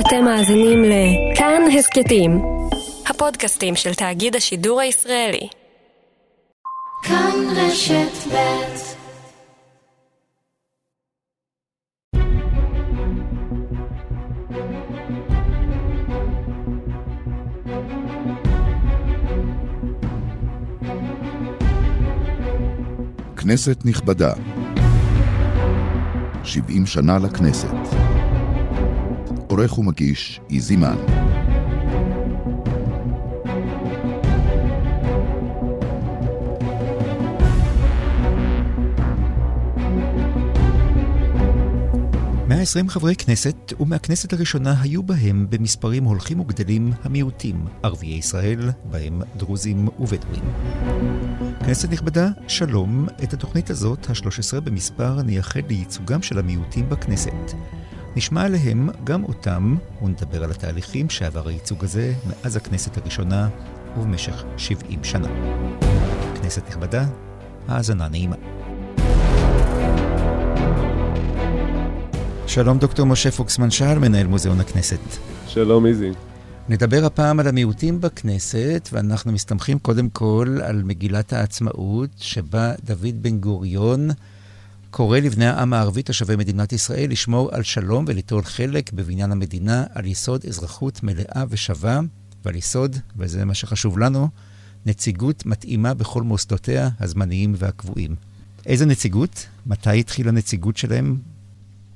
אתם מאזינים לכאן הסכתים, הפודקאסטים של תאגיד השידור הישראלי. כאן רשת ב' כנסת נכבדה, 70 שנה לכנסת. עורך ומגיש, איזי מן. עשרים חברי כנסת, ומהכנסת הראשונה היו בהם במספרים הולכים וגדלים המיעוטים, ערביי ישראל, בהם דרוזים ובדואים. כנסת נכבדה, שלום. את התוכנית הזאת, ה-13 במספר, נייחד לייצוגם של המיעוטים בכנסת. נשמע עליהם גם אותם, ונדבר על התהליכים שעבר הייצוג הזה מאז הכנסת הראשונה ובמשך 70 שנה. כנסת נכבדה, האזנה נעימה. שלום דוקטור משה פוקסמן שער, מנהל מוזיאון הכנסת. שלום איזי. נדבר הפעם על המיעוטים בכנסת, ואנחנו מסתמכים קודם כל על מגילת העצמאות, שבה דוד בן גוריון קורא לבני העם הערבי תושבי מדינת ישראל לשמור על שלום וליטול חלק בבניין המדינה על יסוד אזרחות מלאה ושווה, ועל יסוד, וזה מה שחשוב לנו, נציגות מתאימה בכל מוסדותיה הזמניים והקבועים. איזה נציגות? מתי התחילה הנציגות שלהם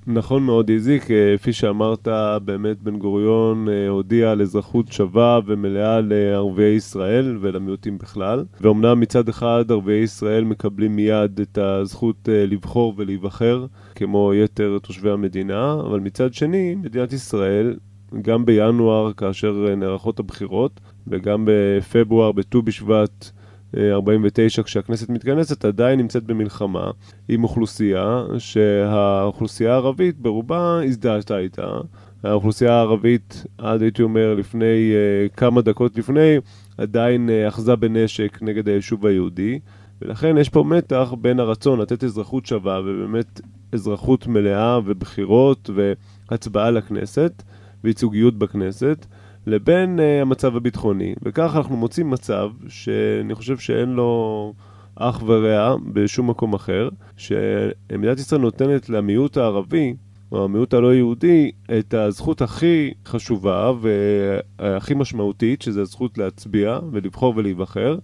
נכון מאוד, איזיק. כפי שאמרת, באמת בן גוריון אה, הודיע על אזרחות שווה ומלאה לערביי ישראל ולמיעוטים בכלל. ואומנם מצד אחד ערביי ישראל מקבלים מיד את הזכות אה, לבחור ולהיבחר, כמו יתר תושבי המדינה, אבל מצד שני, מדינת ישראל, גם בינואר, כאשר אה, נערכות הבחירות, וגם בפברואר, בט"ו בשבט, 49 כשהכנסת מתכנסת עדיין נמצאת במלחמה עם אוכלוסייה שהאוכלוסייה הערבית ברובה הזדהתה איתה. האוכלוסייה הערבית עד הייתי אומר לפני uh, כמה דקות לפני עדיין uh, אחזה בנשק נגד היישוב היהודי ולכן יש פה מתח בין הרצון לתת אזרחות שווה ובאמת אזרחות מלאה ובחירות והצבעה לכנסת וייצוגיות בכנסת לבין uh, המצב הביטחוני. וכך אנחנו מוצאים מצב שאני חושב שאין לו אח ורע בשום מקום אחר, שמדינת ישראל נותנת למיעוט הערבי, או המיעוט הלא יהודי, את הזכות הכי חשובה והכי משמעותית, שזה הזכות להצביע ולבחור ולהיבחר,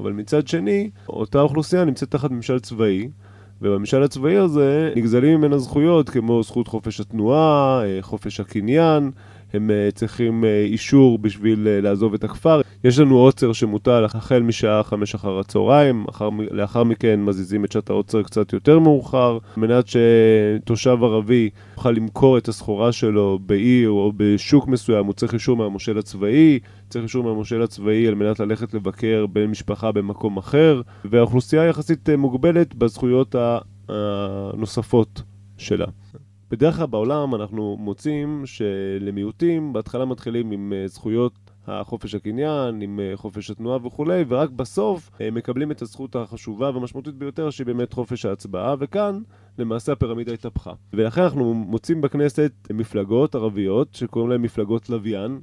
אבל מצד שני, אותה אוכלוסייה נמצאת תחת ממשל צבאי. ובממשל הצבאי הזה נגזלים ממנה זכויות כמו זכות חופש התנועה, אה, חופש הקניין, הם uh, צריכים uh, אישור בשביל uh, לעזוב את הכפר. יש לנו עוצר שמוטל החל משעה חמש אחר הצהריים, אחר, לאחר מכן מזיזים את שעת העוצר קצת יותר מאוחר, על מנת שתושב ערבי יוכל למכור את הסחורה שלו בעיר או בשוק מסוים, הוא צריך אישור מהמושל הצבאי, צריך אישור מהמושל הצבאי על מנת ללכת לבקר בן משפחה במקום אחר, והאוכלוסייה יחסית מוגבלת בזכויות הנוספות שלה. בדרך כלל בעולם אנחנו מוצאים שלמיעוטים בהתחלה מתחילים עם אה, זכויות החופש הקניין, עם אה, חופש התנועה וכולי, ורק בסוף הם אה, מקבלים את הזכות החשובה והמשמעותית ביותר שהיא באמת חופש ההצבעה, וכאן למעשה הפירמידה התהפכה. ולכן אנחנו מוצאים בכנסת מפלגות ערביות שקוראים להן מפלגות לוויין,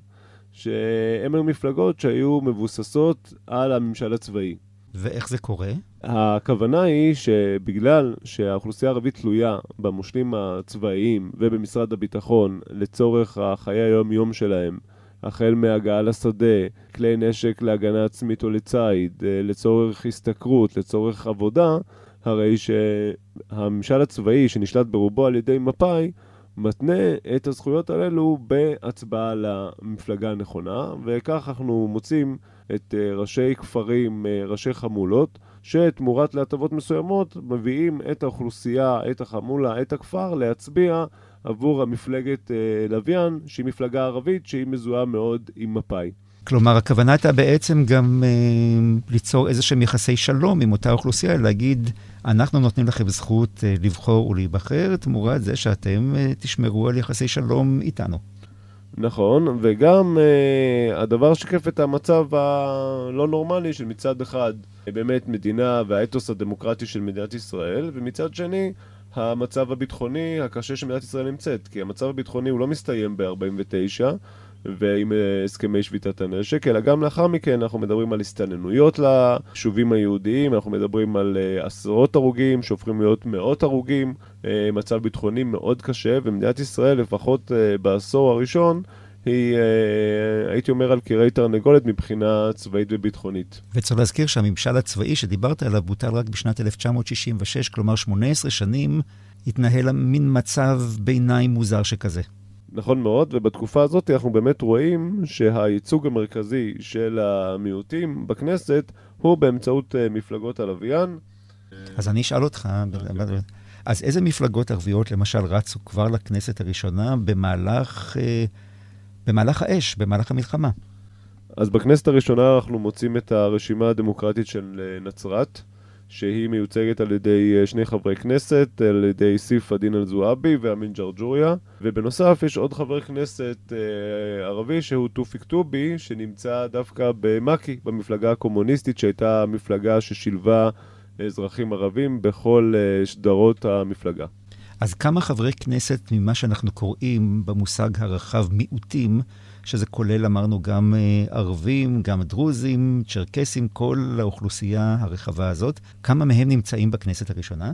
שהן היו מפלגות שהיו מבוססות על הממשל הצבאי. ואיך זה קורה? הכוונה היא שבגלל שהאוכלוסייה הערבית תלויה במושלים הצבאיים ובמשרד הביטחון לצורך החיי היום-יום שלהם, החל מהגעה לשדה, כלי נשק להגנה עצמית או לציד, אה, לצורך השתכרות, לצורך עבודה, הרי שהממשל הצבאי שנשלט ברובו על ידי מפא"י מתנה את הזכויות האלו בהצבעה למפלגה הנכונה, וכך אנחנו מוצאים את אה, ראשי כפרים, אה, ראשי חמולות, שתמורת להטבות מסוימות מביאים את האוכלוסייה, את החמולה, את הכפר, להצביע עבור המפלגת אה, לוויין, שהיא מפלגה ערבית שהיא מזוהה מאוד עם מפא"י. כלומר, הכוונה הייתה בעצם גם אה, ליצור איזה שהם יחסי שלום עם אותה אוכלוסייה, להגיד, אנחנו נותנים לכם זכות אה, לבחור ולהיבחר, תמורת זה שאתם אה, תשמרו על יחסי שלום איתנו. נכון, וגם אה, הדבר שיקף את המצב הלא נורמלי של מצד אחד באמת מדינה והאתוס הדמוקרטי של מדינת ישראל, ומצד שני המצב הביטחוני הקשה שמדינת ישראל נמצאת, כי המצב הביטחוני הוא לא מסתיים ב-49 ועם אה, הסכמי שביתת הנשק, אלא גם לאחר מכן אנחנו מדברים על הסתננויות ליישובים היהודיים, אנחנו מדברים על אה, עשרות הרוגים שהופכים להיות מאות הרוגים, אה, מצב ביטחוני מאוד קשה, ומדינת ישראל, לפחות בעשור הראשון, היא, הייתי אומר, על קירי תרנגולת מבחינה צבאית וביטחונית. וצריך להזכיר שהממשל הצבאי שדיברת עליו בוטל רק בשנת 1966, כלומר 18 שנים התנהל מין מצב ביניים מוזר שכזה. נכון מאוד, ובתקופה הזאת אנחנו באמת רואים שהייצוג המרכזי של המיעוטים בכנסת הוא באמצעות uh, מפלגות הלוויין. אז אני אשאל אותך, אז איזה מפלגות ערביות למשל רצו כבר לכנסת הראשונה במהלך, uh, במהלך האש, במהלך המלחמה? אז בכנסת הראשונה אנחנו מוצאים את הרשימה הדמוקרטית של אה, נצרת. שהיא מיוצגת על ידי אה, שני חברי כנסת, על ידי סיף א-דין אל-זועבי ואמין ג'רג'וריה, ובנוסף יש עוד חבר כנסת אה, ערבי שהוא תופיק טובי, שנמצא דווקא במאקי, במפלגה הקומוניסטית, שהייתה המפלגה ששילבה אזרחים ערבים בכל אה, שדרות המפלגה. אז כמה חברי כנסת ממה שאנחנו קוראים במושג הרחב מיעוטים, שזה כולל, אמרנו, גם אה, ערבים, גם דרוזים, צ'רקסים, כל האוכלוסייה הרחבה הזאת. כמה מהם נמצאים בכנסת הראשונה?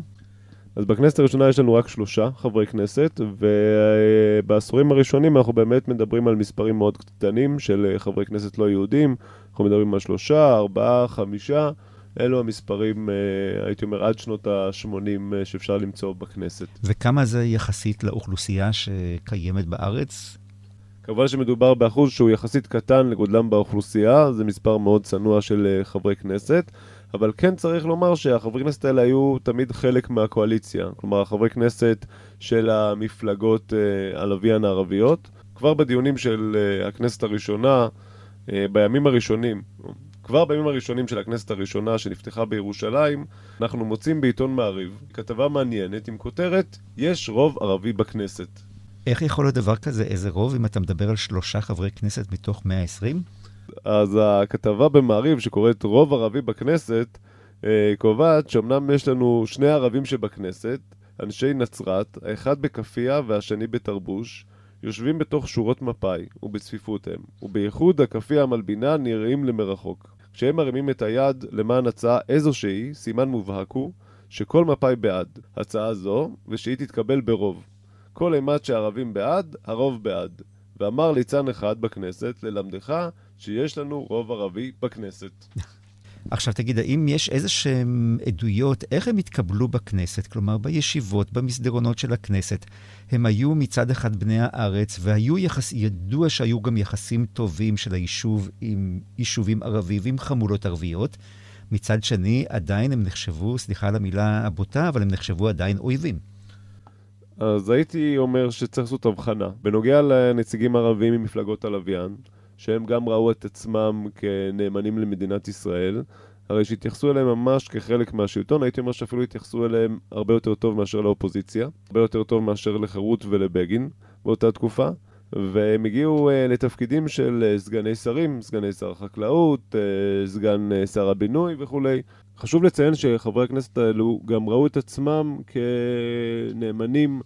אז בכנסת הראשונה יש לנו רק שלושה חברי כנסת, ובעשורים הראשונים אנחנו באמת מדברים על מספרים מאוד קטנים של אה, חברי כנסת לא יהודים. אנחנו מדברים על שלושה, ארבעה, חמישה. אלו המספרים, אה, הייתי אומר, עד שנות ה-80 שאפשר למצוא בכנסת. וכמה זה יחסית לאוכלוסייה שקיימת בארץ? כמובן שמדובר באחוז שהוא יחסית קטן לגודלם באוכלוסייה, זה מספר מאוד צנוע של אה, חברי כנסת, אבל כן צריך לומר שהחברי כנסת האלה היו תמיד חלק מהקואליציה. כלומר, החברי כנסת של המפלגות אה, הלוויין הערביות. כבר בדיונים של אה, הכנסת הראשונה, בימים הראשונים, כבר בימים הראשונים של הכנסת הראשונה שנפתחה בירושלים, אנחנו מוצאים בעיתון מעריב כתבה מעניינת עם כותרת יש רוב ערבי בכנסת. איך יכול להיות דבר כזה? איזה רוב, אם אתה מדבר על שלושה חברי כנסת מתוך 120? אז הכתבה במעריב, שקוראת רוב ערבי בכנסת, אה, קובעת שאומנם יש לנו שני ערבים שבכנסת, אנשי נצרת, האחד בכאפיה והשני בתרבוש, יושבים בתוך שורות מפא"י, ובצפיפות הם, ובייחוד הכאפיה המלבינה נראים למרחוק. כשהם מרימים את היד למען הצעה איזושהי, סימן מובהק הוא שכל מפא"י בעד הצעה זו, ושהיא תתקבל ברוב. כל אימת שערבים בעד, הרוב בעד. ואמר ליצן אחד בכנסת, ללמדך שיש לנו רוב ערבי בכנסת. עכשיו תגיד, האם יש איזה שהן עדויות, איך הם התקבלו בכנסת? כלומר, בישיבות, במסדרונות של הכנסת. הם היו מצד אחד בני הארץ, והיו יחס... ידוע שהיו גם יחסים טובים של היישוב עם יישובים ערבים ועם חמולות ערביות. מצד שני, עדיין הם נחשבו, סליחה על המילה הבוטה, אבל הם נחשבו עדיין אויבים. אז הייתי אומר שצריך לעשות הבחנה. בנוגע לנציגים ערבים ממפלגות הלוויין, שהם גם ראו את עצמם כנאמנים למדינת ישראל, הרי שהתייחסו אליהם ממש כחלק מהשלטון, הייתי אומר שאפילו התייחסו אליהם הרבה יותר טוב מאשר לאופוזיציה, הרבה יותר טוב מאשר לחירות ולבגין באותה תקופה, והם הגיעו uh, לתפקידים של uh, סגני שרים, סגני שר החקלאות, uh, סגן uh, שר הבינוי וכולי. חשוב לציין שחברי הכנסת האלו גם ראו את עצמם כנאמנים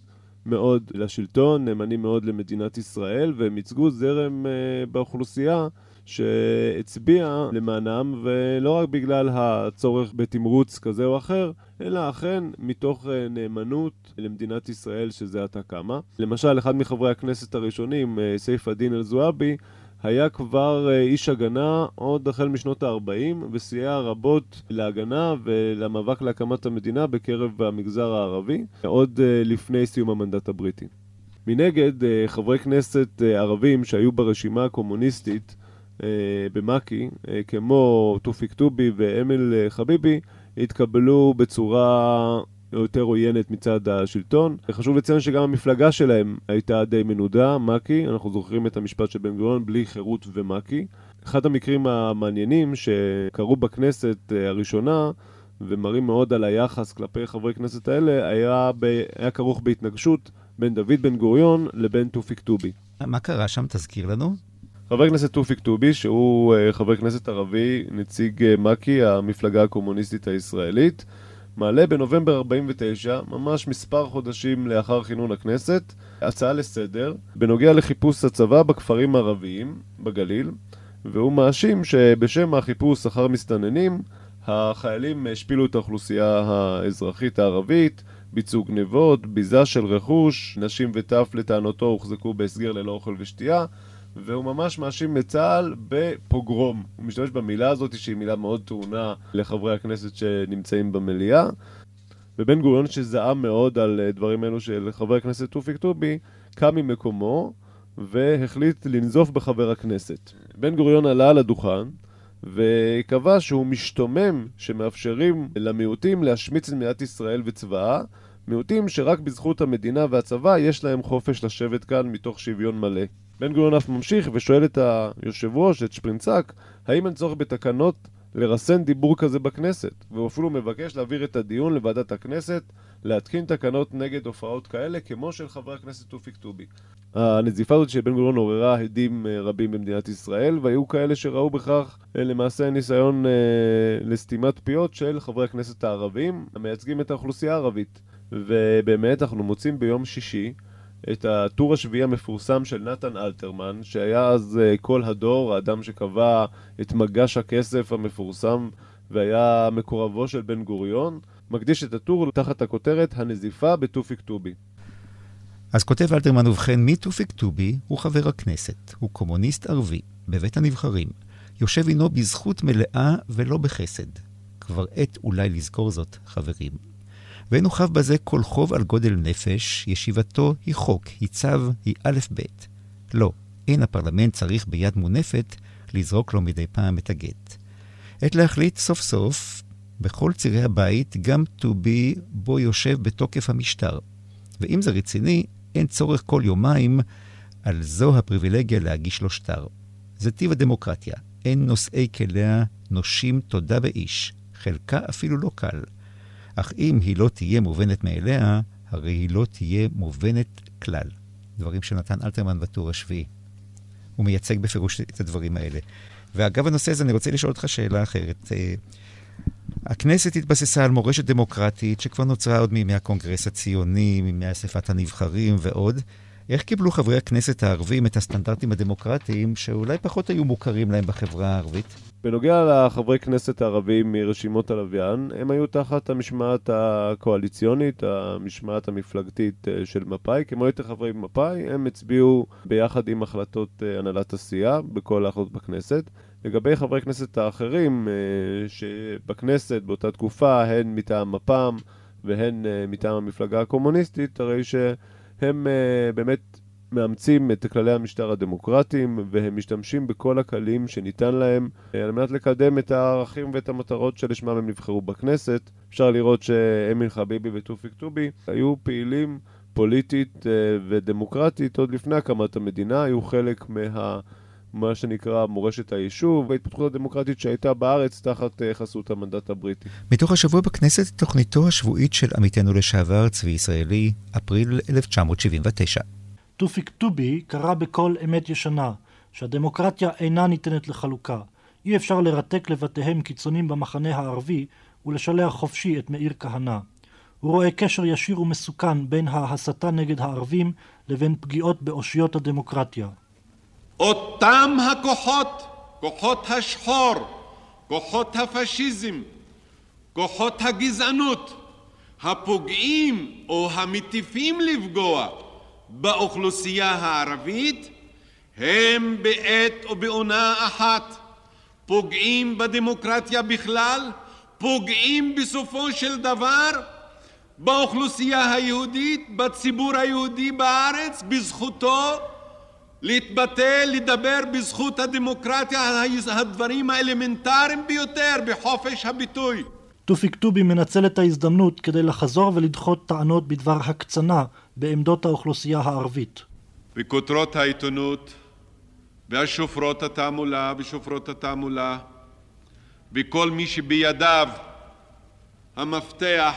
מאוד לשלטון, נאמנים מאוד למדינת ישראל, והם ייצגו זרם uh, באוכלוסייה שהצביע למענם, ולא רק בגלל הצורך בתמרוץ כזה או אחר, אלא אכן מתוך uh, נאמנות למדינת ישראל שזה עתה קמה. למשל, אחד מחברי הכנסת הראשונים, uh, סייף א-דין אל-זועבי, היה כבר אה, איש הגנה עוד החל משנות ה-40 וסייע רבות להגנה ולמאבק להקמת המדינה בקרב המגזר הערבי, עוד אה, לפני סיום המנדט הבריטי. מנגד, אה, חברי כנסת ערבים שהיו ברשימה הקומוניסטית במאקי, כמו תופיק טובי ואמיל חביבי, התקבלו בצורה יותר עוינת מצד השלטון. חשוב לציין שגם המפלגה שלהם הייתה די מנודה, מק"י, אנחנו זוכרים את המשפט של בן גוריון, בלי חירות ומק"י. אחד המקרים המעניינים שקרו בכנסת אה, הראשונה, ומראים מאוד על היחס כלפי חברי כנסת האלה, היה, ב... היה כרוך בהתנגשות בין דוד בן גוריון לבין תופיק טובי. מה קרה שם? תזכיר לנו. חבר הכנסת תופיק טובי, שהוא אה, חבר כנסת ערבי, נציג אה, מק"י, המפלגה הקומוניסטית הישראלית, מעלה בנובמבר 49, ממש מספר חודשים לאחר כינון הכנסת, הצעה לסדר בנוגע לחיפוש הצבא בכפרים ערביים בגליל, והוא מאשים שבשם החיפוש אחר מסתננים, החיילים השפילו את האוכלוסייה האזרחית הערבית, ביצעו גנבות, ביזה של רכוש, נשים וטף לטענתו הוחזקו בהסגר ללא אוכל ושתייה, והוא ממש מאשים את צה"ל בפוגרום. הוא משתמש במילה הזאת שהיא מילה מאוד טעונה לחברי הכנסת שנמצאים במליאה. ובן גוריון שזעם מאוד על אה, דברים אלו של חבר הכנסת תופיק טובי, קם ממקומו והחליט לנזוף בחבר הכנסת. בן גוריון עלה על הדוכן וקבע שהוא משתומם שמאפשרים למיעוטים להשמיץ את מדינת ישראל וצבאה, מיעוטים שרק בזכות המדינה והצבא יש להם חופש לשבת כאן מתוך שוויון מלא. בן גוריון אף ממשיך ושואל את היושב ראש, את שפרינצק, האם אין צורך בתקנות לרסן דיבור כזה בכנסת? והוא אפילו מבקש להעביר את הדיון לוועדת הכנסת, להתקין תקנות נגד הופעות כאלה, כמו של חבר הכנסת תופיק טובי. הנזיפה הזאת של בן גוריון עוררה הדים אה, רבים במדינת ישראל, והיו כאלה שראו בכך אה, למעשה ניסיון אה, לסתימת פיות של חברי הכנסת הערבים, המייצגים את האוכלוסייה הערבית. ובאמת אנחנו מוצאים ביום שישי את הטור השביעי המפורסם של נתן אלתרמן, שהיה אז כל הדור, האדם שקבע את מגש הכסף המפורסם והיה מקורבו של בן גוריון, מקדיש את הטור תחת הכותרת הנזיפה בתופיק טובי. אז כותב אלתרמן, ובכן, מי תופיק טובי הוא חבר הכנסת, הוא קומוניסט ערבי, בבית הנבחרים. יושב עינו בזכות מלאה ולא בחסד. כבר עת אולי לזכור זאת, חברים. ואין הוא חב בזה כל חוב על גודל נפש, ישיבתו היא חוק, היא צו, היא א' ב'. לא, אין הפרלמנט צריך ביד מונפת לזרוק לו מדי פעם את הגט. עת להחליט סוף סוף, בכל צירי הבית, גם טובי בו יושב בתוקף המשטר. ואם זה רציני, אין צורך כל יומיים על זו הפריבילגיה להגיש לו שטר. זה טיב הדמוקרטיה. אין נושאי כליה נושים תודה באיש. חלקה אפילו לא קל. אך אם היא לא תהיה מובנת מאליה, הרי היא לא תהיה מובנת כלל. דברים של נתן אלתרמן בטור השביעי. הוא מייצג בפירוש את הדברים האלה. ואגב הנושא הזה, אני רוצה לשאול אותך שאלה אחרת. אה, הכנסת התבססה על מורשת דמוקרטית שכבר נוצרה עוד מימי הקונגרס הציוני, מימי אספת הנבחרים ועוד. איך קיבלו חברי הכנסת הערבים את הסטנדרטים הדמוקרטיים שאולי פחות היו מוכרים להם בחברה הערבית? בנוגע לחברי כנסת הערבים מרשימות הלוויין, הם היו תחת המשמעת הקואליציונית, המשמעת המפלגתית אה, של מפא"י. כמו יתר חברי מפא"י, הם הצביעו ביחד עם החלטות אה, הנהלת הסיעה בכל ההחלטות בכנסת. לגבי חברי כנסת האחרים אה, שבכנסת באותה תקופה, הן מטעם מפ"ם והן מטעם המפלגה הקומוניסטית, הרי שהם באמת מאמצים את כללי המשטר הדמוקרטיים והם משתמשים בכל הכלים שניתן להם אה, על מנת לקדם את הערכים ואת המטרות שלשמם הם נבחרו בכנסת. אפשר לראות שאמין חביבי ותופיק טובי היו פעילים פוליטית אה, ודמוקרטית עוד לפני הקמת המדינה, היו חלק מה... מה שנקרא מורשת היישוב וההתפתחות הדמוקרטית שהייתה בארץ תחת אה, חסות המנדט הבריטי. מתוך השבוע בכנסת, תוכניתו השבועית של עמיתנו לשעבר, צבי ישראלי, אפריל 1979. תופיק טובי קרא בקול אמת ישנה, שהדמוקרטיה אינה ניתנת לחלוקה. אי אפשר לרתק לבתיהם קיצונים במחנה הערבי ולשלח חופשי את מאיר כהנא. הוא רואה קשר ישיר ומסוכן בין ההסתה נגד הערבים לבין פגיעות באושיות הדמוקרטיה. אותם הכוחות, כוחות השחור, כוחות הפשיזם, כוחות הגזענות, הפוגעים או המטיפים לפגוע באוכלוסייה הערבית הם בעת ובעונה אחת פוגעים בדמוקרטיה בכלל, פוגעים בסופו של דבר באוכלוסייה היהודית, בציבור היהודי בארץ, בזכותו להתבטא, לדבר בזכות הדמוקרטיה, הדברים האלמנטריים ביותר בחופש הביטוי. תופיק טובי מנצל את ההזדמנות כדי לחזור ולדחות טענות בדבר הקצנה בעמדות האוכלוסייה הערבית. בכותרות העיתונות, והשופרות התעמולה, ושופרות התעמולה, וכל מי שבידיו המפתח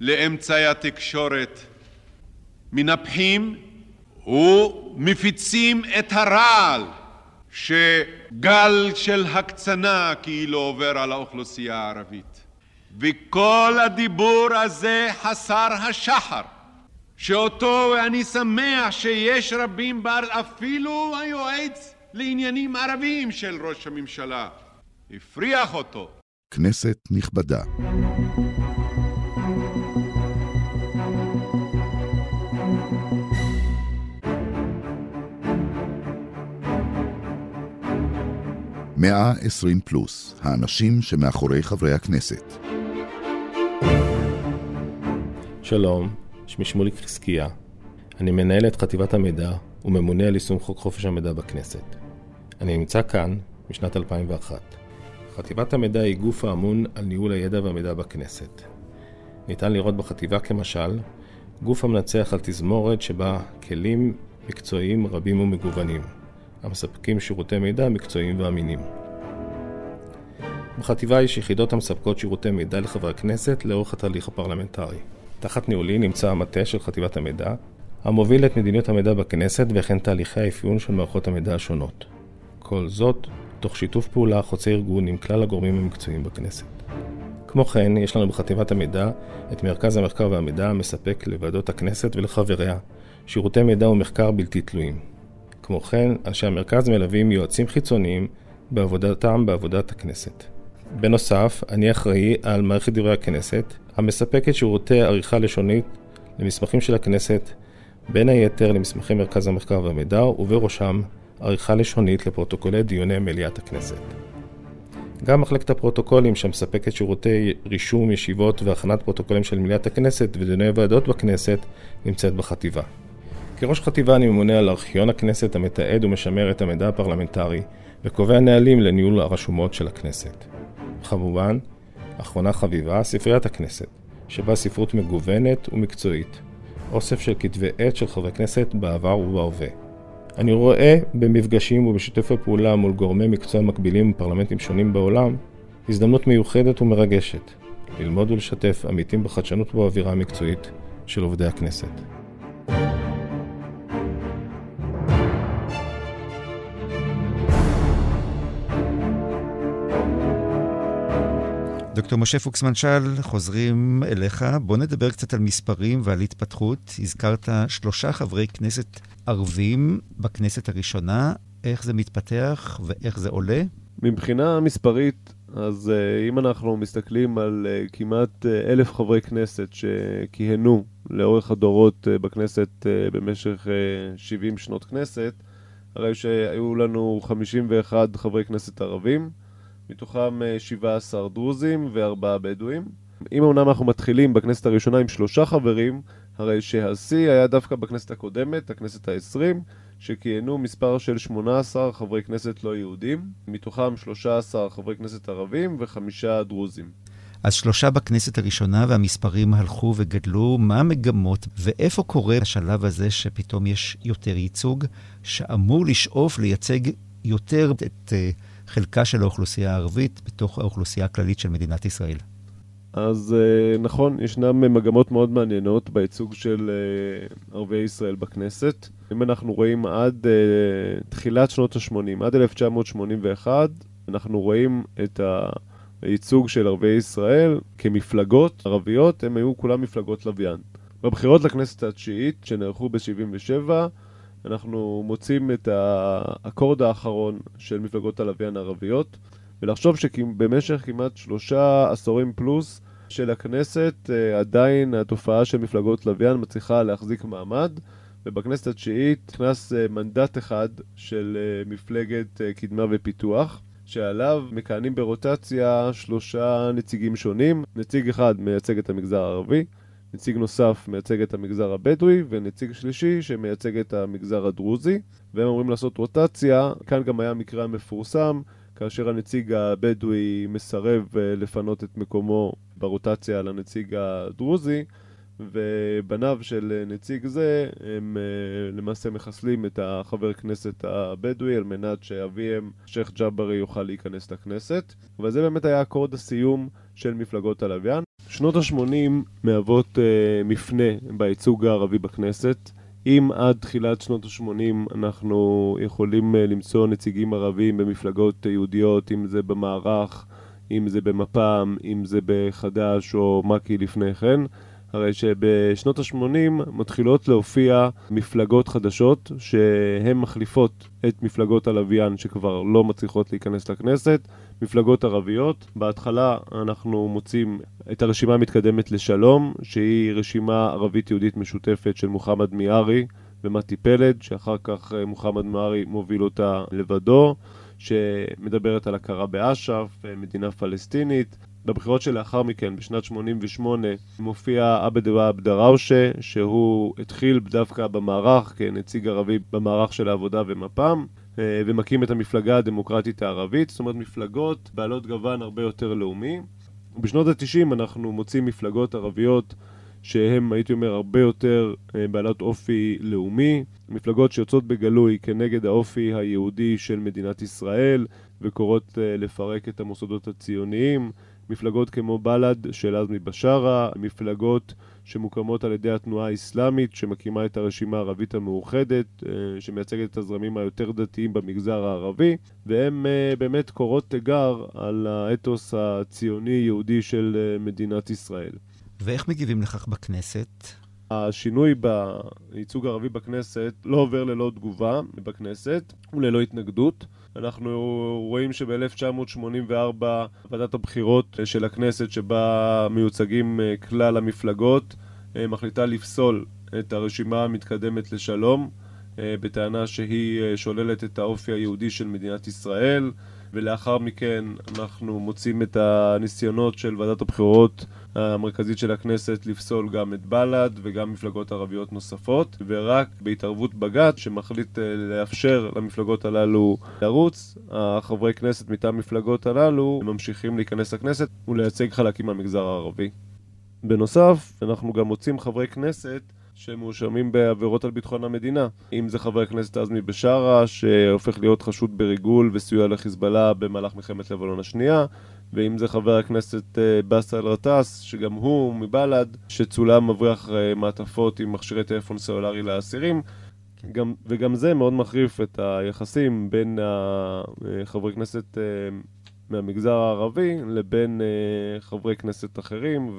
לאמצעי התקשורת מנפחים ומפיצים את הרעל שגל של הקצנה כאילו עובר על האוכלוסייה הערבית. וכל הדיבור הזה חסר השחר, שאותו אני שמח שיש רבים בר, אפילו היועץ לעניינים ערביים של ראש הממשלה, הפריח אותו. כנסת נכבדה. מאה עשרים פלוס, האנשים שמאחורי חברי הכנסת. שלום, שמי שמוליק חזקיה. אני מנהל את חטיבת המידע וממונה על יישום חוק חופש המידע בכנסת. אני נמצא כאן משנת 2001. חטיבת המידע היא גוף האמון על ניהול הידע והמידע בכנסת. ניתן לראות בחטיבה כמשל גוף המנצח על תזמורת שבה כלים מקצועיים רבים ומגוונים, המספקים שירותי מידע מקצועיים ואמינים. בחטיבה יש יחידות המספקות שירותי מידע לחברי הכנסת לאורך התהליך הפרלמנטרי. תחת ניהולי נמצא המטה של חטיבת המידע, המוביל את מדיניות המידע בכנסת וכן תהליכי האפיון של מערכות המידע השונות. כל זאת, תוך שיתוף פעולה חוצה ארגון עם כלל הגורמים המקצועיים בכנסת. כמו כן, יש לנו בחטיבת המידע את מרכז המחקר והמידע המספק לוועדות הכנסת ולחבריה שירותי מידע ומחקר בלתי תלויים. כמו כן, אנשי המרכז מלווים יועצים חיצוניים בעבודתם בעבודת הכנסת. בנוסף, אני אחראי על מערכת דברי הכנסת, המספקת שירותי עריכה לשונית למסמכים של הכנסת, בין היתר למסמכי מרכז המחקר והמידע, ובראשם עריכה לשונית לפרוטוקולי דיוני מליאת הכנסת. גם מחלקת הפרוטוקולים שמספקת שירותי רישום ישיבות והכנת פרוטוקולים של מליאת הכנסת ודיוני ועדות בכנסת נמצאת בחטיבה. כראש חטיבה אני ממונה על ארכיון הכנסת המתעד ומשמר את המידע הפרלמנטרי וקובע נהלים לניהול הרשומות של הכנסת. כמובן, אחרונה חביבה, ספריית הכנסת, שבה ספרות מגוונת ומקצועית, אוסף של כתבי עת של חברי כנסת בעבר ובהווה. אני רואה במפגשים ובשיתופי פעולה מול גורמי מקצוע מקבילים בפרלמנטים שונים בעולם הזדמנות מיוחדת ומרגשת ללמוד ולשתף עמיתים בחדשנות ובאווירה המקצועית של עובדי הכנסת. דוקטור משה פוקסמן שאל, חוזרים אליך. בוא נדבר קצת על מספרים ועל התפתחות. הזכרת שלושה חברי כנסת ערבים בכנסת הראשונה. איך זה מתפתח ואיך זה עולה? מבחינה מספרית, אז uh, אם אנחנו מסתכלים על uh, כמעט uh, אלף חברי כנסת שכיהנו לאורך הדורות בכנסת במשך uh, 70 שנות כנסת, הרי שהיו לנו 51 חברי כנסת ערבים. מתוכם 17 אה, דרוזים וארבעה בדואים. אם אמנם אנחנו מתחילים בכנסת הראשונה עם שלושה חברים, הרי שהשיא היה דווקא בכנסת הקודמת, הכנסת העשרים, שכיהנו מספר של 18 חברי כנסת לא יהודים, מתוכם 13 חברי כנסת ערבים וחמישה דרוזים. אז שלושה בכנסת הראשונה והמספרים הלכו וגדלו, מה המגמות ואיפה קורה השלב הזה שפתאום יש יותר ייצוג, שאמור לשאוף לייצג יותר את... Uh, חלקה של האוכלוסייה הערבית בתוך האוכלוסייה הכללית של מדינת ישראל. אז אה, נכון, ישנן מגמות מאוד מעניינות בייצוג של אה, ערביי ישראל בכנסת. אם אנחנו רואים עד תחילת שנות ה-80, עד 1981, אנחנו רואים את הייצוג של ערביי ישראל כמפלגות ערביות, הם היו כולם מפלגות לוויין. בבחירות לכנסת התשיעית, שנערכו ב-77, אנחנו מוצאים את האקורד האחרון של מפלגות הלוויין הערביות, ולחשוב שבמשך כמעט שלושה עשורים פלוס של הכנסת, אה, עדיין התופעה של מפלגות לוויין מצליחה להחזיק מעמד, ובכנסת התשיעית נכנס אה, מנדט אחד של אה, מפלגת קדמה ופיתוח. שעליו מכהנים ברוטציה שלושה נציגים שונים. נציג אחד מייצג את המגזר הערבי, נציג נוסף מייצג את המגזר הבדואי, ונציג שלישי שמייצג את המגזר הדרוזי, והם אמורים לעשות רוטציה. כאן גם היה מקרה המפורסם, כאשר הנציג הבדואי מסרב אה, לפנות את מקומו ברוטציה לנציג הדרוזי, ובניו של נציג זה הם אה, למעשה מחסלים את החבר כנסת הבדואי על מנת שאביהם, שייח' ג'אברי, יוכל להיכנס לכנסת. וזה באמת היה אקורד הסיום של מפלגות הלוויין. שנות ה-80 מהוות uh, מפנה בייצוג הערבי בכנסת. אם עד תחילת שנות ה-80 אנחנו יכולים uh, למצוא נציגים ערבים במפלגות יהודיות, אם זה במערך, אם זה במפ"ם, אם זה בחד"ש או מק"י לפני כן. הרי שבשנות ה-80 מתחילות להופיע מפלגות חדשות שהן מחליפות את מפלגות הלוויין שכבר לא מצליחות להיכנס לכנסת, מפלגות ערביות. בהתחלה אנחנו מוצאים את הרשימה המתקדמת לשלום, שהיא רשימה ערבית-יהודית משותפת של מוחמד מיארי ומתי פלד, שאחר כך אה, מוחמד מיארי מוביל אותה לבדו. שמדברת על הכרה באש"ף, אה, מדינה פלסטינית. בבחירות שלאחר מכן, בשנת 88, מופיע עבד ועבד דראושה, שהוא התחיל דווקא במערך כנציג ערבי במערך של העבודה ומפ"ם, אה, ומקים את המפלגה הדמוקרטית הערבית, זאת אומרת מפלגות בעלות גוון הרבה יותר לאומי. בשנות ה-90 אנחנו מוצאים מפלגות ערביות שהן, הייתי אומר, הרבה יותר אה, בעלות אופי לאומי, מפלגות שיוצאות בגלוי כנגד האופי היהודי של מדינת ישראל וקוראות אה, לפרק את המוסדות הציוניים, מפלגות כמו בל"ד של עזמי בשארה, מפלגות שמוקמות על ידי התנועה האסלאמית שמקימה את הרשימה הערבית המאוחדת, אה, שמייצגת את הזרמים היותר דתיים במגזר הערבי, והן באמת קורות תיגר על האתוס הציוני-יהודי של מדינת ישראל. ואיך מגיבים לכך בכנסת? השינוי בייצוג הערבי בכנסת לא עובר ללא תגובה בכנסת וללא התנגדות. אנחנו רואים שב-1984 ועדת הבחירות של הכנסת שבה מיוצגים אה, כלל המפלגות אה, מחליטה לפסול את הרשימה המתקדמת לשלום אה, בטענה שהיא שוללת את האופי היהודי של מדינת ישראל ולאחר מכן אנחנו מוצאים את הניסיונות של ועדת הבחירות המרכזית של הכנסת לפסול גם את בל"ד וגם מפלגות ערביות נוספות, ורק בהתערבות בג"ץ שמחליט אה, לאפשר למפלגות הללו לרוץ, החברי כנסת מטעם המפלגות הללו ממשיכים להיכנס לכנסת ולייצג חלקים מהמגזר הערבי. בנוסף, אנחנו גם מוצאים חברי כנסת שמואשמים בעבירות על ביטחון המדינה. אם זה חבר הכנסת עזמי בשארה, שהופך להיות חשוד בריגול וסיוע לחיזבאללה במהלך מלחמת לבנון השנייה, ואם זה חבר הכנסת אה, באסל גטאס, שגם הוא מבל"ד, שצולם מבריח אה, מעטפות עם מכשירי טלפון סלולרי לאסירים. גם, וגם זה מאוד מחריף את היחסים בין חברי כנסת אה, מהמגזר הערבי לבין חברי כנסת אחרים,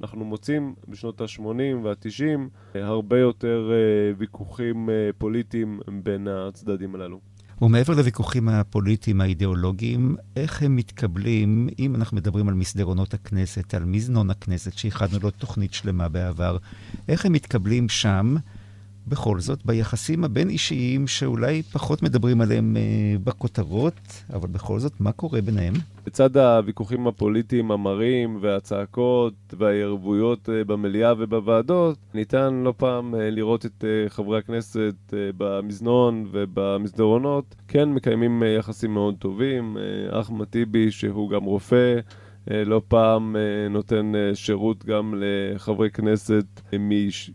ואנחנו מוצאים בשנות ה-80 וה-90 הרבה יותר ויכוחים פוליטיים בין הצדדים הללו. ומעבר לוויכוחים הפוליטיים האידיאולוגיים, איך הם מתקבלים, אם אנחנו מדברים על מסדרונות הכנסת, על מזנון הכנסת, שייחדנו לו תוכנית שלמה בעבר, איך הם מתקבלים שם בכל זאת, ביחסים הבין-אישיים שאולי פחות מדברים עליהם אה, בכותרות, אבל בכל זאת, מה קורה ביניהם? לצד הוויכוחים הפוליטיים המרים והצעקות והערבויות אה, במליאה ובוועדות, ניתן לא פעם אה, לראות את אה, חברי הכנסת אה, במזנון ובמסדרונות, כן מקיימים אה, יחסים מאוד טובים. אה, אחמד טיבי, שהוא גם רופא, אה, לא פעם אה, נותן אה, שירות גם לחברי כנסת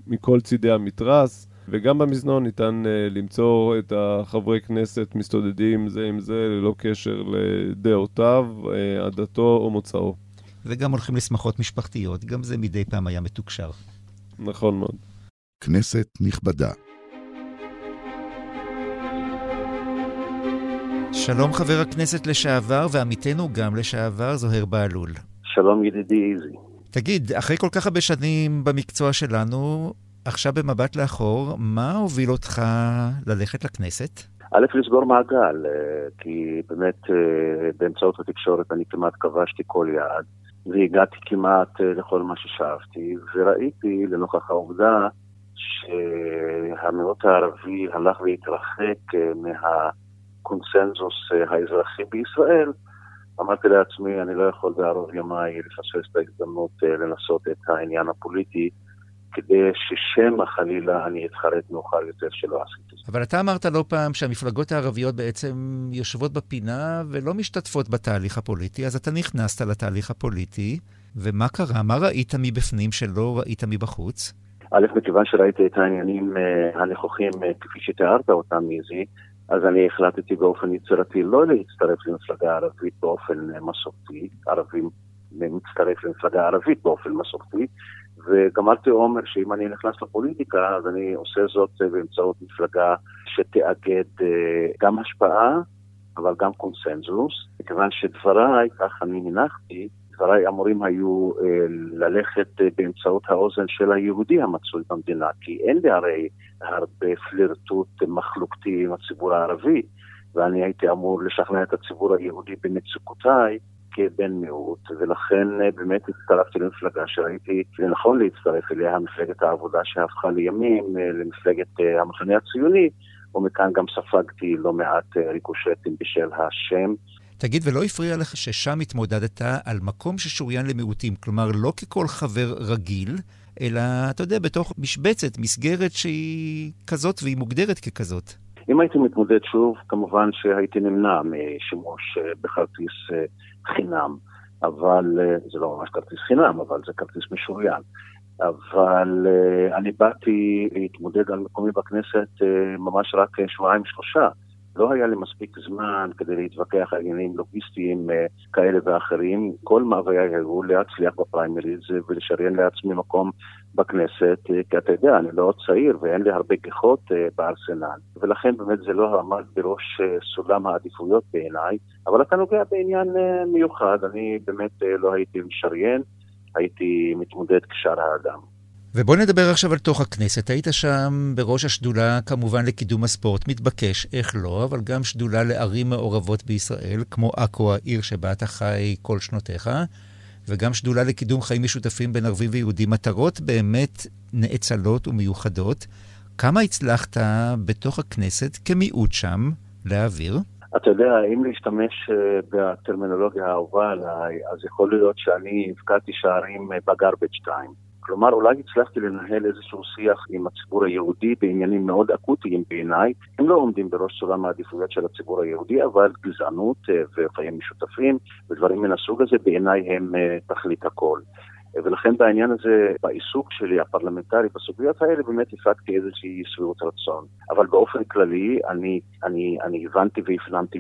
מכל צידי המתרס. וגם במזנון ניתן uh, למצוא את החברי כנסת מסתודדים זה עם זה ללא קשר לדעותיו, uh, עדתו או מוצאו. וגם הולכים לשמחות משפחתיות, גם זה מדי פעם היה מתוקשר. נכון מאוד. כנסת נכבדה. שלום חבר הכנסת לשעבר ועמיתנו גם לשעבר, זוהיר בהלול. שלום ידידי איזי. תגיד, אחרי כל כך הרבה שנים במקצוע שלנו, עכשיו במבט לאחור, מה הוביל אותך ללכת לכנסת? א', לסגור מעגל, אה, כי באמת אה, באמצעות התקשורת אני כמעט כבשתי כל יעד, והגעתי כמעט אה, לכל מה ששאפתי, וראיתי, לנוכח העובדה שהמיעוט הערבי הלך והתרחק מהקונסנזוס האזרחי בישראל, אמרתי לעצמי, אני לא יכול בערוב ימיי לפספס את ההזדמנות לנסות את העניין הפוליטי כדי ששמא חלילה אני אתחרט מאוחר יותר שלא עשיתי זאת. אבל אתה אמרת לא פעם שהמפלגות הערביות בעצם יושבות בפינה ולא משתתפות בתהליך הפוליטי, אז אתה נכנסת לתהליך הפוליטי, ומה קרה? מה ראית מבפנים שלא ראית מבחוץ? א', מכיוון שראיתי את העניינים uh, הנכוחים uh, כפי שתיארת אותם, איזי, אז אני החלטתי באופן יצירתי לא להצטרף למפלגה ערבית באופן uh, מסורתי, ערבים מצטרף למפלגה ערבית באופן מסורתי, וגמרתי אומר שאם אני נכנס לפוליטיקה, אז אני עושה זאת באמצעות מפלגה שתאגד אה, גם השפעה, אבל גם קונסנזוס, מכיוון שדבריי, כך אני הנחתי, דבריי אמורים היו אה, ללכת אה, באמצעות האוזן של היהודי המצוי במדינה, כי אין לי הרי הרבה פלירטוט מחלוקתי עם הציבור הערבי, ואני הייתי אמור לשכנע את הציבור היהודי במצוקותיי כבן מיעוט, ולכן אה, באמת הצטרפתי למפלגה שראיתי לנכון להצטרף אליה, מפלגת העבודה שהפכה לימים למפלגת המחנה הציוני, ומכאן גם ספגתי לא מעט ריקושטים בשל השם. תגיד, ולא הפריע לך ששם התמודדת על מקום ששוריין למיעוטים, כלומר, לא ככל חבר רגיל, אלא, אתה יודע, בתוך משבצת, מסגרת שהיא כזאת והיא מוגדרת ככזאת. אם הייתי מתמודד שוב, כמובן שהייתי נמנע משימוש אה, בכרטיס אה, חינם, אבל אה, זה לא ממש כרטיס חינם, אבל זה כרטיס משוריין. אבל אני באתי להתמודד על מקומי בכנסת ממש רק שבועיים-שלושה. לא היה לי מספיק זמן כדי להתווכח על עניינים לוגיסטיים אה, כאלה ואחרים. כל מאוויי היו להצליח בפריימריז ולשריין לעצמי מקום בכנסת, אה, כי אתה יודע, אני לא צעיר ואין לי הרבה גיחות אה, בארסנל, ולכן באמת זה לא עמד בראש סולם העדיפויות בעיניי, אבל אתה נוגע בעניין מיוחד, אני באמת לא הייתי משריין, הייתי מתמודד כשאר האדם. ובוא נדבר עכשיו על תוך הכנסת. היית שם בראש השדולה, כמובן, לקידום הספורט. מתבקש, איך לא, אבל גם שדולה לערים מעורבות בישראל, כמו עכו, העיר שבה אתה חי כל שנותיך, וגם שדולה לקידום חיים משותפים בין ערבים ויהודים. מטרות באמת נאצלות ומיוחדות. כמה הצלחת בתוך הכנסת, כמיעוט שם, להעביר? אתה יודע, אם להשתמש אה, בטרמינולוגיה האהובה עליי, אז יכול להיות שאני הבקעתי שערים בגרבג' טיים. כלומר, אולי הצלחתי לנהל איזשהו שיח עם הציבור היהודי בעניינים מאוד אקוטיים בעיניי. הם לא עומדים בראש סולם העדיפויות של הציבור היהודי, אבל גזענות אה, וחיים משותפים ודברים מן הסוג הזה בעיניי הם אה, תכלית הכל. ולכן בעניין הזה, בעיסוק שלי הפרלמנטרי בסוגיות האלה, באמת הפקתי איזושהי שביעות רצון. אבל באופן כללי, אני, אני, אני הבנתי והפנמתי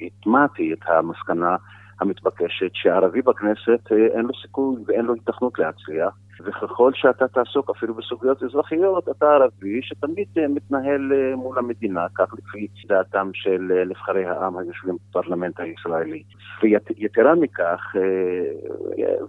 והטמעתי את המסקנה המתבקשת שערבי בכנסת אה, אין לו סיכוי ואין לו התכנות להצליח. וככל שאתה תעסוק אפילו בסוגיות אזרחיות, אתה ערבי שתמיד אה, מתנהל אה, מול המדינה, כך לפי דעתם של אה, נבחרי העם היושבים בפרלמנט הישראלי. ויתרה מכך,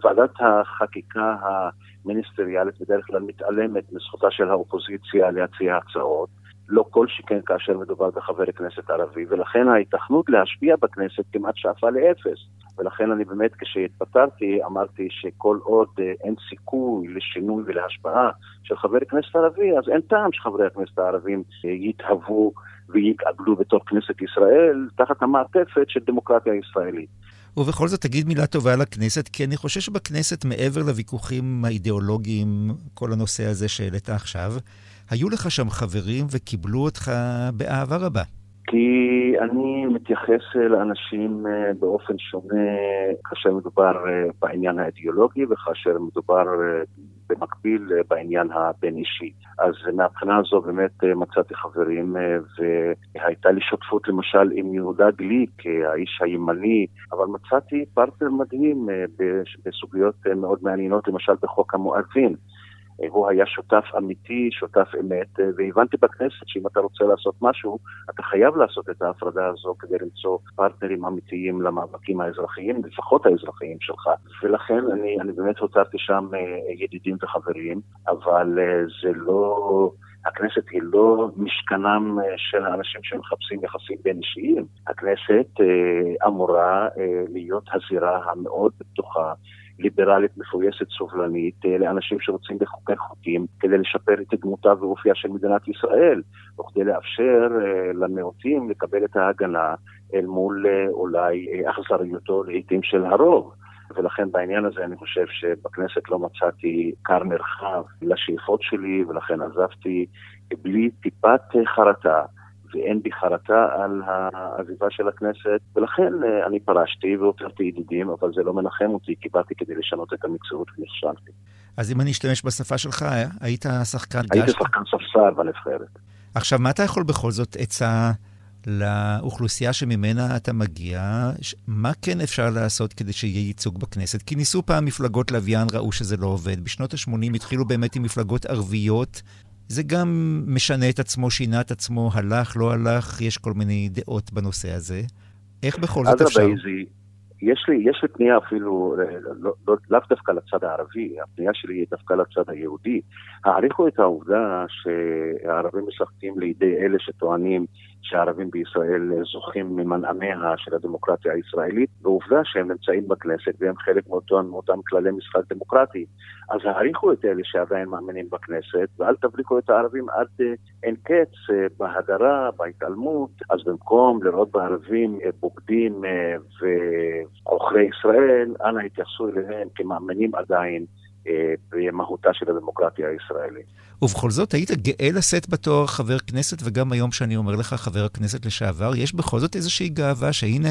ועדת החקיקה המיניסטריאלית בדרך כלל מתעלמת מזכותה של האופוזיציה להציע הצעות. לא כל שכן כאשר מדובר בחבר כנסת ערבי, ולכן ההיתכנות להשפיע בכנסת כמעט שאפה לאפס. ולכן אני באמת, כשהתפטרתי, אמרתי שכל עוד אה, אין סיכוי לשינוי ולהשפעה של חבר כנסת ערבי, אז אין טעם שחברי הכנסת הערבים אה, יתהוו ויתעגלו בתור כנסת ישראל תחת המעטפת של דמוקרטיה ישראלית. ובכל זאת תגיד מילה טובה לכנסת, כי אני חושב שבכנסת, מעבר לוויכוחים האידיאולוגיים, כל הנושא הזה שהעלית עכשיו, היו לך שם חברים וקיבלו אותך באהבה רבה. כי אני מתייחס לאנשים אה, באופן שונה כאשר מדובר אה, בעניין האידיאולוגי וכאשר מדובר אה, במקביל בעניין הבין-אישי. אז מהבחינה הזו באמת מצאתי חברים והייתה לי שותפות למשל עם יהודה גליק, האיש הימני, אבל מצאתי פרטנר מדהים בסוגיות מאוד מעניינות, למשל בחוק המואזין. הוא היה שותף אמיתי, שותף אמת, אה, והבנתי בכנסת שאם אתה רוצה לעשות משהו, אתה חייב לעשות את ההפרדה הזו כדי למצוא פרטנרים אמיתיים למאבקים האזרחיים, לפחות האזרחיים שלך. ולכן אני, אני באמת הותרתי שם אה, ידידים וחברים, אבל אה, זה לא... הכנסת היא לא משכנם של האנשים שמחפשים יחסים בין אישיים. הכנסת אמורה להיות הזירה המאוד פתוחה ליברלית, מפויסת, סובלנית, אה, לאנשים שרוצים לחוקק חוקים כדי לשפר את דמותה ואופייה של מדינת ישראל, וכדי לאפשר אה, למיעוטים לקבל את ההגנה אל מול אה, אולי אכזריותו לעיתים של הרוב. ולכן בעניין הזה אני חושב שבכנסת לא מצאתי כר מרחב לשאיפות שלי, ולכן עזבתי בלי טיפת חרטה. ואין בי חרטה על העזיבה של הכנסת, ולכן אה, אני פרשתי והותרתי ידידים, אבל זה לא מנחם אותי, כי באתי כדי לשנות את המקצועות ונכשלתי. אז אם אני אשתמש בשפה שלך, היית שחקן גש? הייתי שחקן ספסל בנבחרת. עכשיו, מה אתה יכול בכל זאת עצה לאוכלוסייה שממנה אתה מגיע? מה כן אפשר לעשות כדי שיהיה ייצוג בכנסת? כי ניסו פעם מפלגות לוויין, ראו שזה לא עובד. בשנות ה-80 התחילו באמת עם מפלגות ערביות זה גם משנה את עצמו, שינה את עצמו, הלך, לא הלך, יש כל מיני דעות בנושא הזה. איך בכל זאת אפשר? איזי, יש לי, יש לי פנייה אפילו, אה, לא, לא, לאו דווקא לצד הערבי, הפנייה שלי היא דווקא לצד היהודי. העריכו את העובדה שהערבים משחקים לידי אלה שטוענים שהערבים בישראל זוכים ממנעמיה של הדמוקרטיה הישראלית, ועובדה שהם נמצאים בכנסת והם חלק מאותם, מאותם כללי משחק דמוקרטי. אז העריכו את אלה שעדיין מאמינים בכנסת, ואל תבריקו את הערבים עד אה, אין קץ אה, בהדרה, בהתעלמות. אז במקום לראות בערבים בוגדים ועוכרי ישראל, אנא התייחסו אליהם כמאמינים עדיין. במהותה של הדמוקרטיה הישראלית. ובכל זאת, היית גאה לשאת בתואר חבר כנסת, וגם היום שאני אומר לך, חבר הכנסת לשעבר, יש בכל זאת איזושהי גאווה שהנה,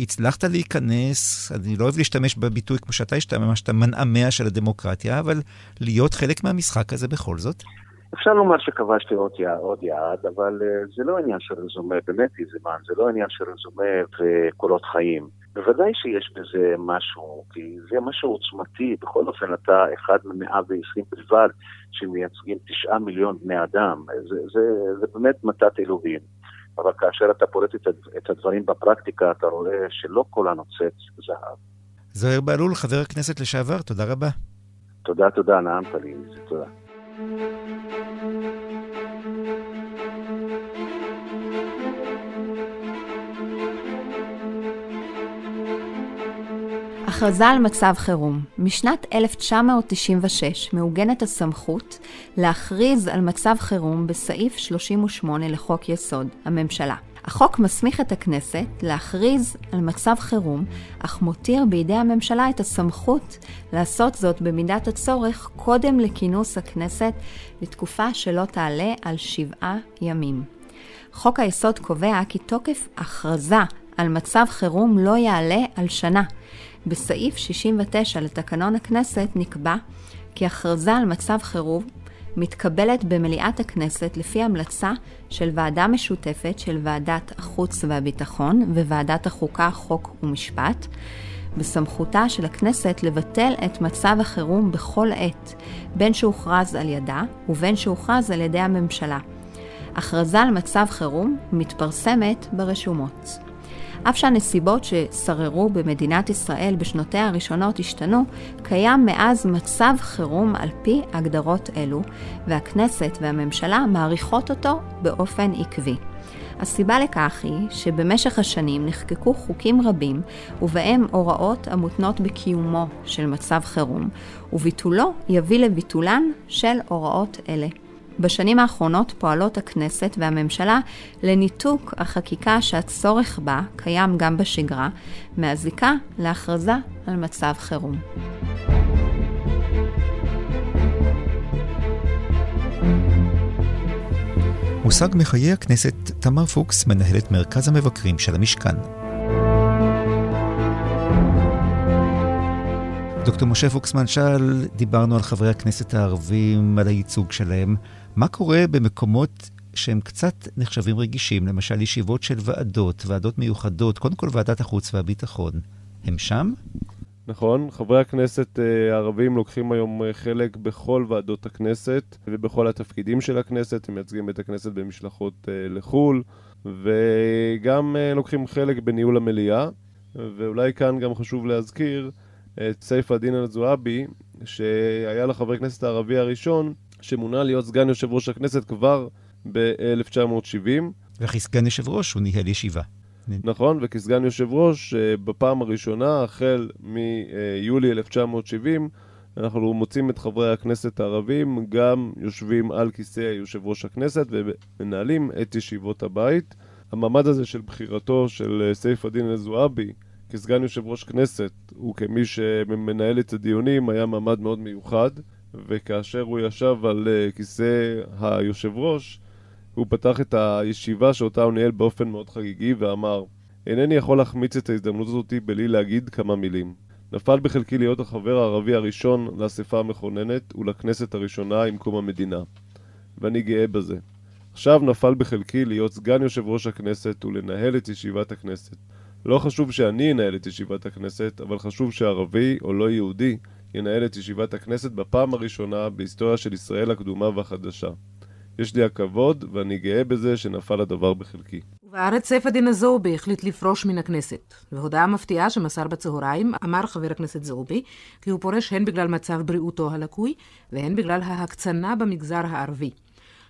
הצלחת להיכנס, אני לא אוהב להשתמש בביטוי כמו שאתה השתמשת, מנעמיה של הדמוקרטיה, אבל להיות חלק מהמשחק הזה בכל זאת? אפשר לומר שכבשתי עוד יעד, עוד יעד אבל uh, זה לא עניין של רזומה, באמת איזמן, זה לא עניין של רזומה וקולות חיים. בוודאי שיש בזה משהו, כי זה משהו עוצמתי, בכל אופן אתה אחד ממאה ועשרים בלבד שמייצגים תשעה מיליון בני אדם, זה, זה, זה באמת מתת אלוהים. אבל כאשר אתה פורט את, את הדברים בפרקטיקה, אתה רואה שלא כל הנוצץ זהב. זוהיר בהלול, חבר הכנסת לשעבר, תודה רבה. תודה, תודה, נעמת לי, תודה. הכרזה על מצב חירום. משנת 1996 מעוגנת הסמכות להכריז על מצב חירום בסעיף 38 לחוק יסוד, הממשלה. החוק מסמיך את הכנסת להכריז על מצב חירום, אך מותיר בידי הממשלה את הסמכות לעשות זאת במידת הצורך קודם לכינוס הכנסת לתקופה שלא תעלה על שבעה ימים. חוק היסוד קובע כי תוקף הכרזה על מצב חירום לא יעלה על שנה. בסעיף 69 לתקנון הכנסת נקבע כי הכרזה על מצב חירום מתקבלת במליאת הכנסת לפי המלצה של ועדה משותפת של ועדת החוץ והביטחון וועדת החוקה, חוק ומשפט, בסמכותה של הכנסת לבטל את מצב החירום בכל עת, בין שהוכרז על ידה ובין שהוכרז על ידי הממשלה. הכרזה על מצב חירום מתפרסמת ברשומות. אף שהנסיבות ששררו במדינת ישראל בשנותיה הראשונות השתנו, קיים מאז מצב חירום על פי הגדרות אלו, והכנסת והממשלה מעריכות אותו באופן עקבי. הסיבה לכך היא שבמשך השנים נחקקו חוקים רבים, ובהם הוראות המותנות בקיומו של מצב חירום, וביטולו יביא לביטולן של הוראות אלה. בשנים האחרונות פועלות הכנסת והממשלה לניתוק החקיקה שהצורך בה קיים גם בשגרה, מהזיקה להכרזה על מצב חירום. מושג מחיי הכנסת, תמר פוקס, מנהלת מרכז המבקרים של המשכן. דוקטור משה פוקסמן שאל, דיברנו על חברי הכנסת הערבים, על הייצוג שלהם. מה קורה במקומות שהם קצת נחשבים רגישים, למשל ישיבות של ועדות, ועדות מיוחדות, קודם כל ועדת החוץ והביטחון, הם שם? נכון, חברי הכנסת אה, הערבים לוקחים היום אה, חלק בכל ועדות הכנסת ובכל התפקידים של הכנסת, הם מייצגים את הכנסת במשלחות אה, לחו"ל. וגם לוקחים חלק בניהול המליאה. ואולי כאן גם חשוב להזכיר את סייף א-דין אל-זועבי שהיה לחבר הכנסת הערבי הראשון שמונה להיות סגן יושב ראש הכנסת כבר ב-1970. וכסגן יושב ראש הוא ניהל ישיבה. נכון, וכסגן יושב ראש, אה, בפעם הראשונה, החל מיולי 1970, אנחנו מוצאים את חברי הכנסת הערבים גם יושבים על כיסא יושב ראש הכנסת ומנהלים את ישיבות הבית. המעמד הזה של בחירתו של אה, סייף א-דין אל-זועבי כסגן יושב ראש כנסת וכמי שמנהל את הדיונים היה מעמד מאוד מיוחד. וכאשר הוא ישב על uh, כיסא היושב ראש, הוא פתח את הישיבה שאותה הוא ניהל באופן מאוד חגיגי ואמר אינני יכול להחמיץ את ההזדמנות הזאת בלי להגיד כמה מילים. נפל בחלקי להיות החבר הערבי הראשון לאספה המכוננת ולכנסת הראשונה עם קום המדינה. ואני גאה בזה. עכשיו נפל בחלקי להיות סגן יושב ראש הכנסת ולנהל את ישיבת הכנסת. לא חשוב שאני אנהל את ישיבת הכנסת, אבל חשוב שערבי או לא יהודי ינהל את ישיבת הכנסת בפעם הראשונה בהיסטוריה של ישראל הקדומה והחדשה. יש לי הכבוד, ואני גאה בזה שנפל הדבר בחלקי. בארץ סייף א-דין א-זועבי החליט לפרוש מן הכנסת. בהודעה מפתיעה שמסר בצהריים, אמר חבר הכנסת זועבי כי הוא פורש הן בגלל מצב בריאותו הלקוי, והן בגלל ההקצנה במגזר הערבי.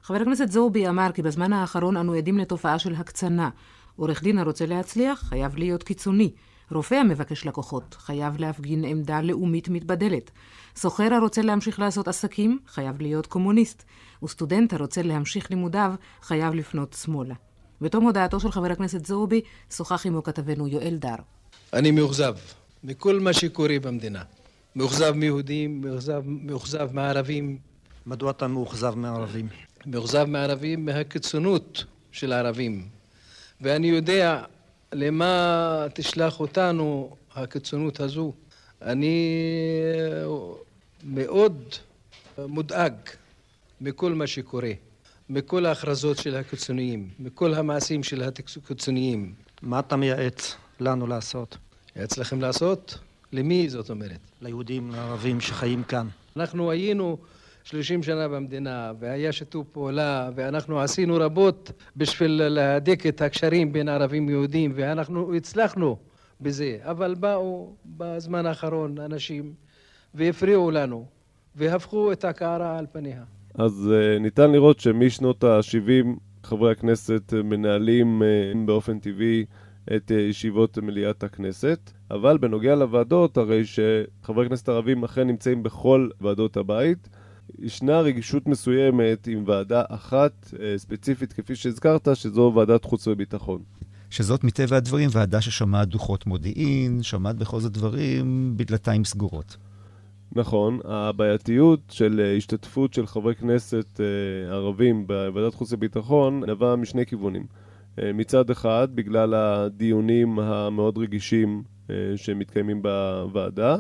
חבר הכנסת זועבי אמר כי בזמן האחרון אנו עדים לתופעה של הקצנה. עורך דין הרוצה להצליח חייב להיות קיצוני. רופא המבקש לקוחות חייב להפגין עמדה לאומית מתבדלת. סוחר הרוצה להמשיך לעשות עסקים חייב להיות קומוניסט. וסטודנט הרוצה להמשיך לימודיו חייב לפנות שמאלה. בתום הודעתו של חבר הכנסת זועבי, שוחח עמו כתבנו יואל דר. אני מאוכזב מכל מה שקורה במדינה. מאוכזב מיהודים, מאוכזב, מאוכזב מערבים. מדוע אתה מאוכזב מערבים? מאוכזב מערבים מהקיצונות של הערבים. ואני יודע למה תשלח אותנו הקיצונות הזו. אני מאוד מודאג מכל מה שקורה. מכל ההכרזות של הקיצוניים, מכל המעשים של הקיצוניים. מה אתה מייעץ לנו לעשות? מייעץ לכם לעשות? למי זאת אומרת? ליהודים, לערבים שחיים כאן. אנחנו היינו שלושים שנה במדינה, והיה שיתוף פעולה, ואנחנו עשינו רבות בשביל להדק את הקשרים בין ערבים ויהודים, ואנחנו הצלחנו בזה. אבל באו בזמן האחרון אנשים והפריעו לנו, והפכו את הקערה על פניה. אז uh, ניתן לראות שמשנות ה-70 חברי הכנסת מנהלים uh, באופן טבעי את ישיבות מליאת הכנסת, אבל בנוגע לוועדות, הרי שחברי כנסת ערבים אכן נמצאים בכל ועדות הבית. ישנה רגישות מסוימת עם ועדה אחת ספציפית, כפי שהזכרת, שזו ועדת חוץ וביטחון. שזאת מטבע הדברים ועדה ששמעת דוחות מודיעין, שמעת בכל זאת דברים בדלתיים סגורות. נכון, הבעייתיות של אה, השתתפות של חברי כנסת אה, ערבים בוועדת חוץ וביטחון נבעה משני כיוונים. אה, מצד אחד, בגלל הדיונים המאוד רגישים שמתקיימים בוועדה,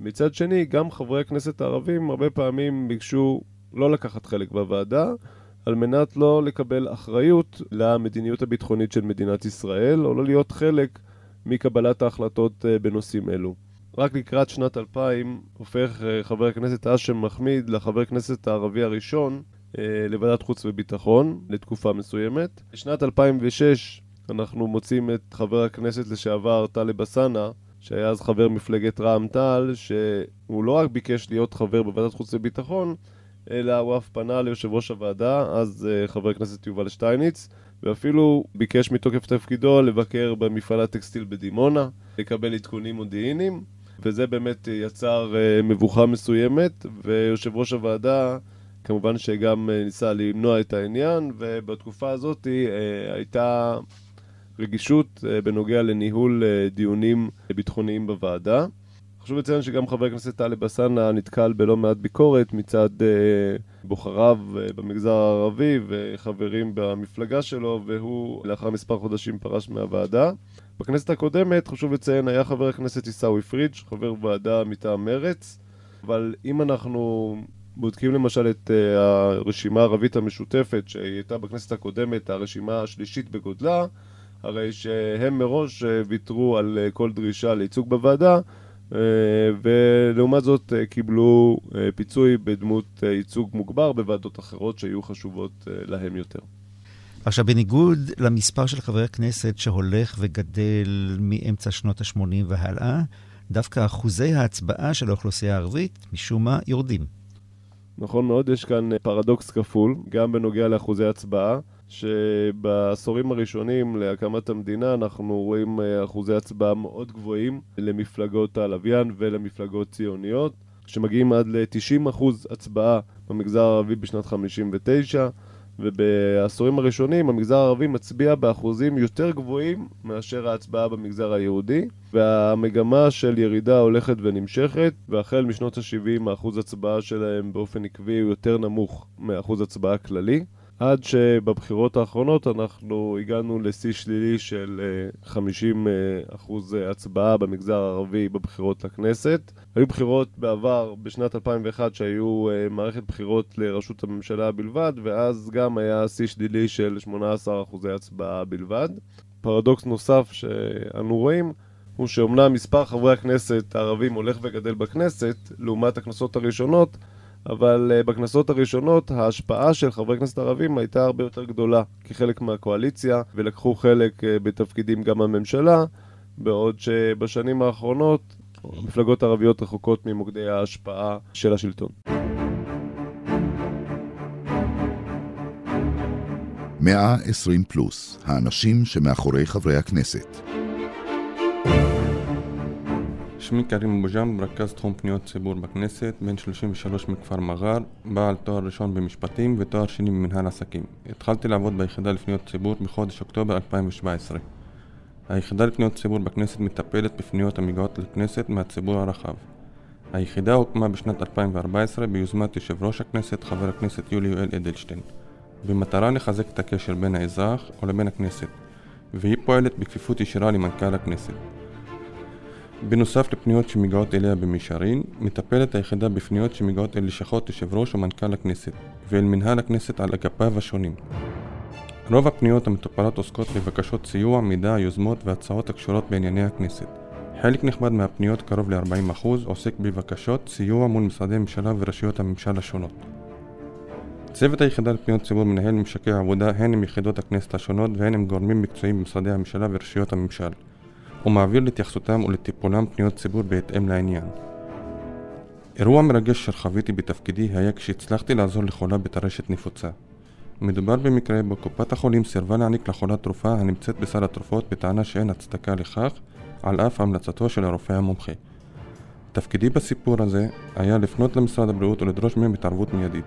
מצד שני, גם חברי הכנסת הערבים הרבה פעמים ביקשו לא לקחת חלק בוועדה, על מנת לא לקבל אחריות למדיניות הביטחונית של מדינת ישראל, או לא להיות חלק מקבלת ההחלטות בנושאים אלו. רק לקראת שנת 2000 הופך אה, חבר הכנסת האשם מחמיד לחבר הכנסת הערבי הראשון אה, לוועדת חוץ וביטחון לתקופה מסוימת. בשנת 2006 אנחנו מוצאים את חבר הכנסת לשעבר טלב אלסאנע, שהיה אז חבר מפלגת רע"מ-תע"ל, שהוא לא רק ביקש להיות חבר בוועדת חוץ וביטחון, אלא הוא אף פנה ליושב ראש הוועדה, אז אה, חבר הכנסת יובל שטייניץ, ואפילו ביקש מתוקף תפקידו לבקר במפעל הטקסטיל בדימונה, לקבל עדכונים מודיעיניים. וזה באמת יצר אה, מבוכה מסוימת, ויושב ראש הוועדה כמובן שגם אה, ניסה למנוע את העניין, ובתקופה הזאת אה, הייתה רגישות בנוגע לניהול דיונים ביטחוניים בוועדה. חשוב לציין שגם חבר הכנסת טלב אלסאנע נתקל בלא מעט ביקורת מצד בוחריו במגזר הערבי וחברים במפלגה שלו, והוא לאחר מספר חודשים פרש מהוועדה. בכנסת הקודמת, חשוב לציין, היה חבר הכנסת עיסאווי פריג', חבר ועדה מטעם מרץ, אבל אם אנחנו בודקים למשל את הרשימה הערבית המשותפת שהיא הייתה בכנסת הקודמת, הרשימה השלישית בגודלה, הרי שהם מראש uh, ויתרו על uh, כל דרישה לייצוג בוועדה, uh, ולעומת זאת קיבלו פיצוי בדמות ייצוג מוגבר בוועדות אחרות שהיו חשובות להם יותר. עכשיו, בניגוד למספר של חברי הכנסת שהולך וגדל מאמצע שנות ה-80 והלאה, דווקא אחוזי ההצבעה של האוכלוסייה הערבית, משום מה, יורדים. נכון מאוד, יש כאן פרדוקס כפול, גם בנוגע לאחוזי הצבעה, שבעשורים הראשונים להקמת המדינה אנחנו רואים אה, אחוזי הצבעה מאוד גבוהים למפלגות הלוויין ולמפלגות ציוניות, שמגיעים עד ל-90% הצבעה במגזר הערבי בשנת 59', ובעשורים הראשונים המגזר הערבי מצביע באחוזים יותר גבוהים מאשר ההצבעה במגזר היהודי, והמגמה של ירידה הולכת ונמשכת, והחל משנות ה-70 האחוז הצבעה שלהם באופן עקבי הוא יותר נמוך מאחוז הצבעה כללי. עד שבבחירות האחרונות אנחנו הגענו לשיא שלילי של 50 אה, אה, אחוז הצבעה במגזר הערבי בבחירות לכנסת. היו בחירות בעבר, בשנת 2001, שהיו אה, מערכת בחירות לראשות הממשלה בלבד, ואז גם היה שיא שלילי של 18 אחוזי הצבעה בלבד. פרדוקס נוסף שאנו רואים הוא שאומנם מספר חברי הכנסת הערבים הולך וגדל בכנסת, לעומת הכנסות הראשונות, אבל uh, בכנסות הראשונות ההשפעה של חברי כנסת ערבים הייתה הרבה יותר גדולה כחלק מהקואליציה, ולקחו חלק uh, בתפקידים גם בממשלה, בעוד שבשנים האחרונות המפלגות הערביות רחוקות ממוקדי ההשפעה של השלטון. מאה עשרים פלוס, האנשים שמאחורי חברי הכנסת. שמי כרים אבו ג'אם, רכז תחום פניות ציבור בכנסת, בן 33 מכפר מג'אר, בעל תואר ראשון במשפטים ותואר שני במנהל עסקים. התחלתי לעבוד ביחידה לפניות ציבור בחודש אוקטובר 2017. היחידה לפניות ציבור בכנסת מטפלת בפניות המגיעות לכנסת מהציבור הרחב. היחידה הוקמה בשנת 2014 ביוזמת יושב ראש הכנסת, חבר הכנסת יולי יואל אדלשטיין, במטרה לחזק את הקשר בין האזרח ולבין הכנסת, והיא פועלת בכפיפות ישירה למנכ"ל הכנסת. בנוסף לפניות שמגיעות אליה במישרין, מטפלת היחידה בפניות שמגיעות אל לשכות יושב ראש ומנכ"ל הכנסת, ואל מנהל הכנסת על אגפיו השונים. רוב הפניות המטופלות עוסקות בבקשות סיוע, מידע, יוזמות והצעות הקשורות בענייני הכנסת. חלק נכבד מהפניות, קרוב ל-40%, עוסק בבקשות סיוע מול משרדי ממשלה ורשויות הממשל השונות. צוות היחידה לפניות ציבור מנהל ממשקי עבודה הן עם יחידות הכנסת השונות והן עם גורמים מקצועיים במשרדי הממשלה ורשויות הממשל. ומעביר להתייחסותם ולטיפולם פניות ציבור בהתאם לעניין. אירוע מרגש שחוויתי בתפקידי היה כשהצלחתי לעזור לחולה בטרשת נפוצה. מדובר במקרה בו קופת החולים סירבה להעניק לחולה תרופה הנמצאת בסל התרופות בטענה שאין הצדקה לכך, על אף המלצתו של הרופא המומחה. תפקידי בסיפור הזה היה לפנות למשרד הבריאות ולדרוש מהם התערבות מיידית.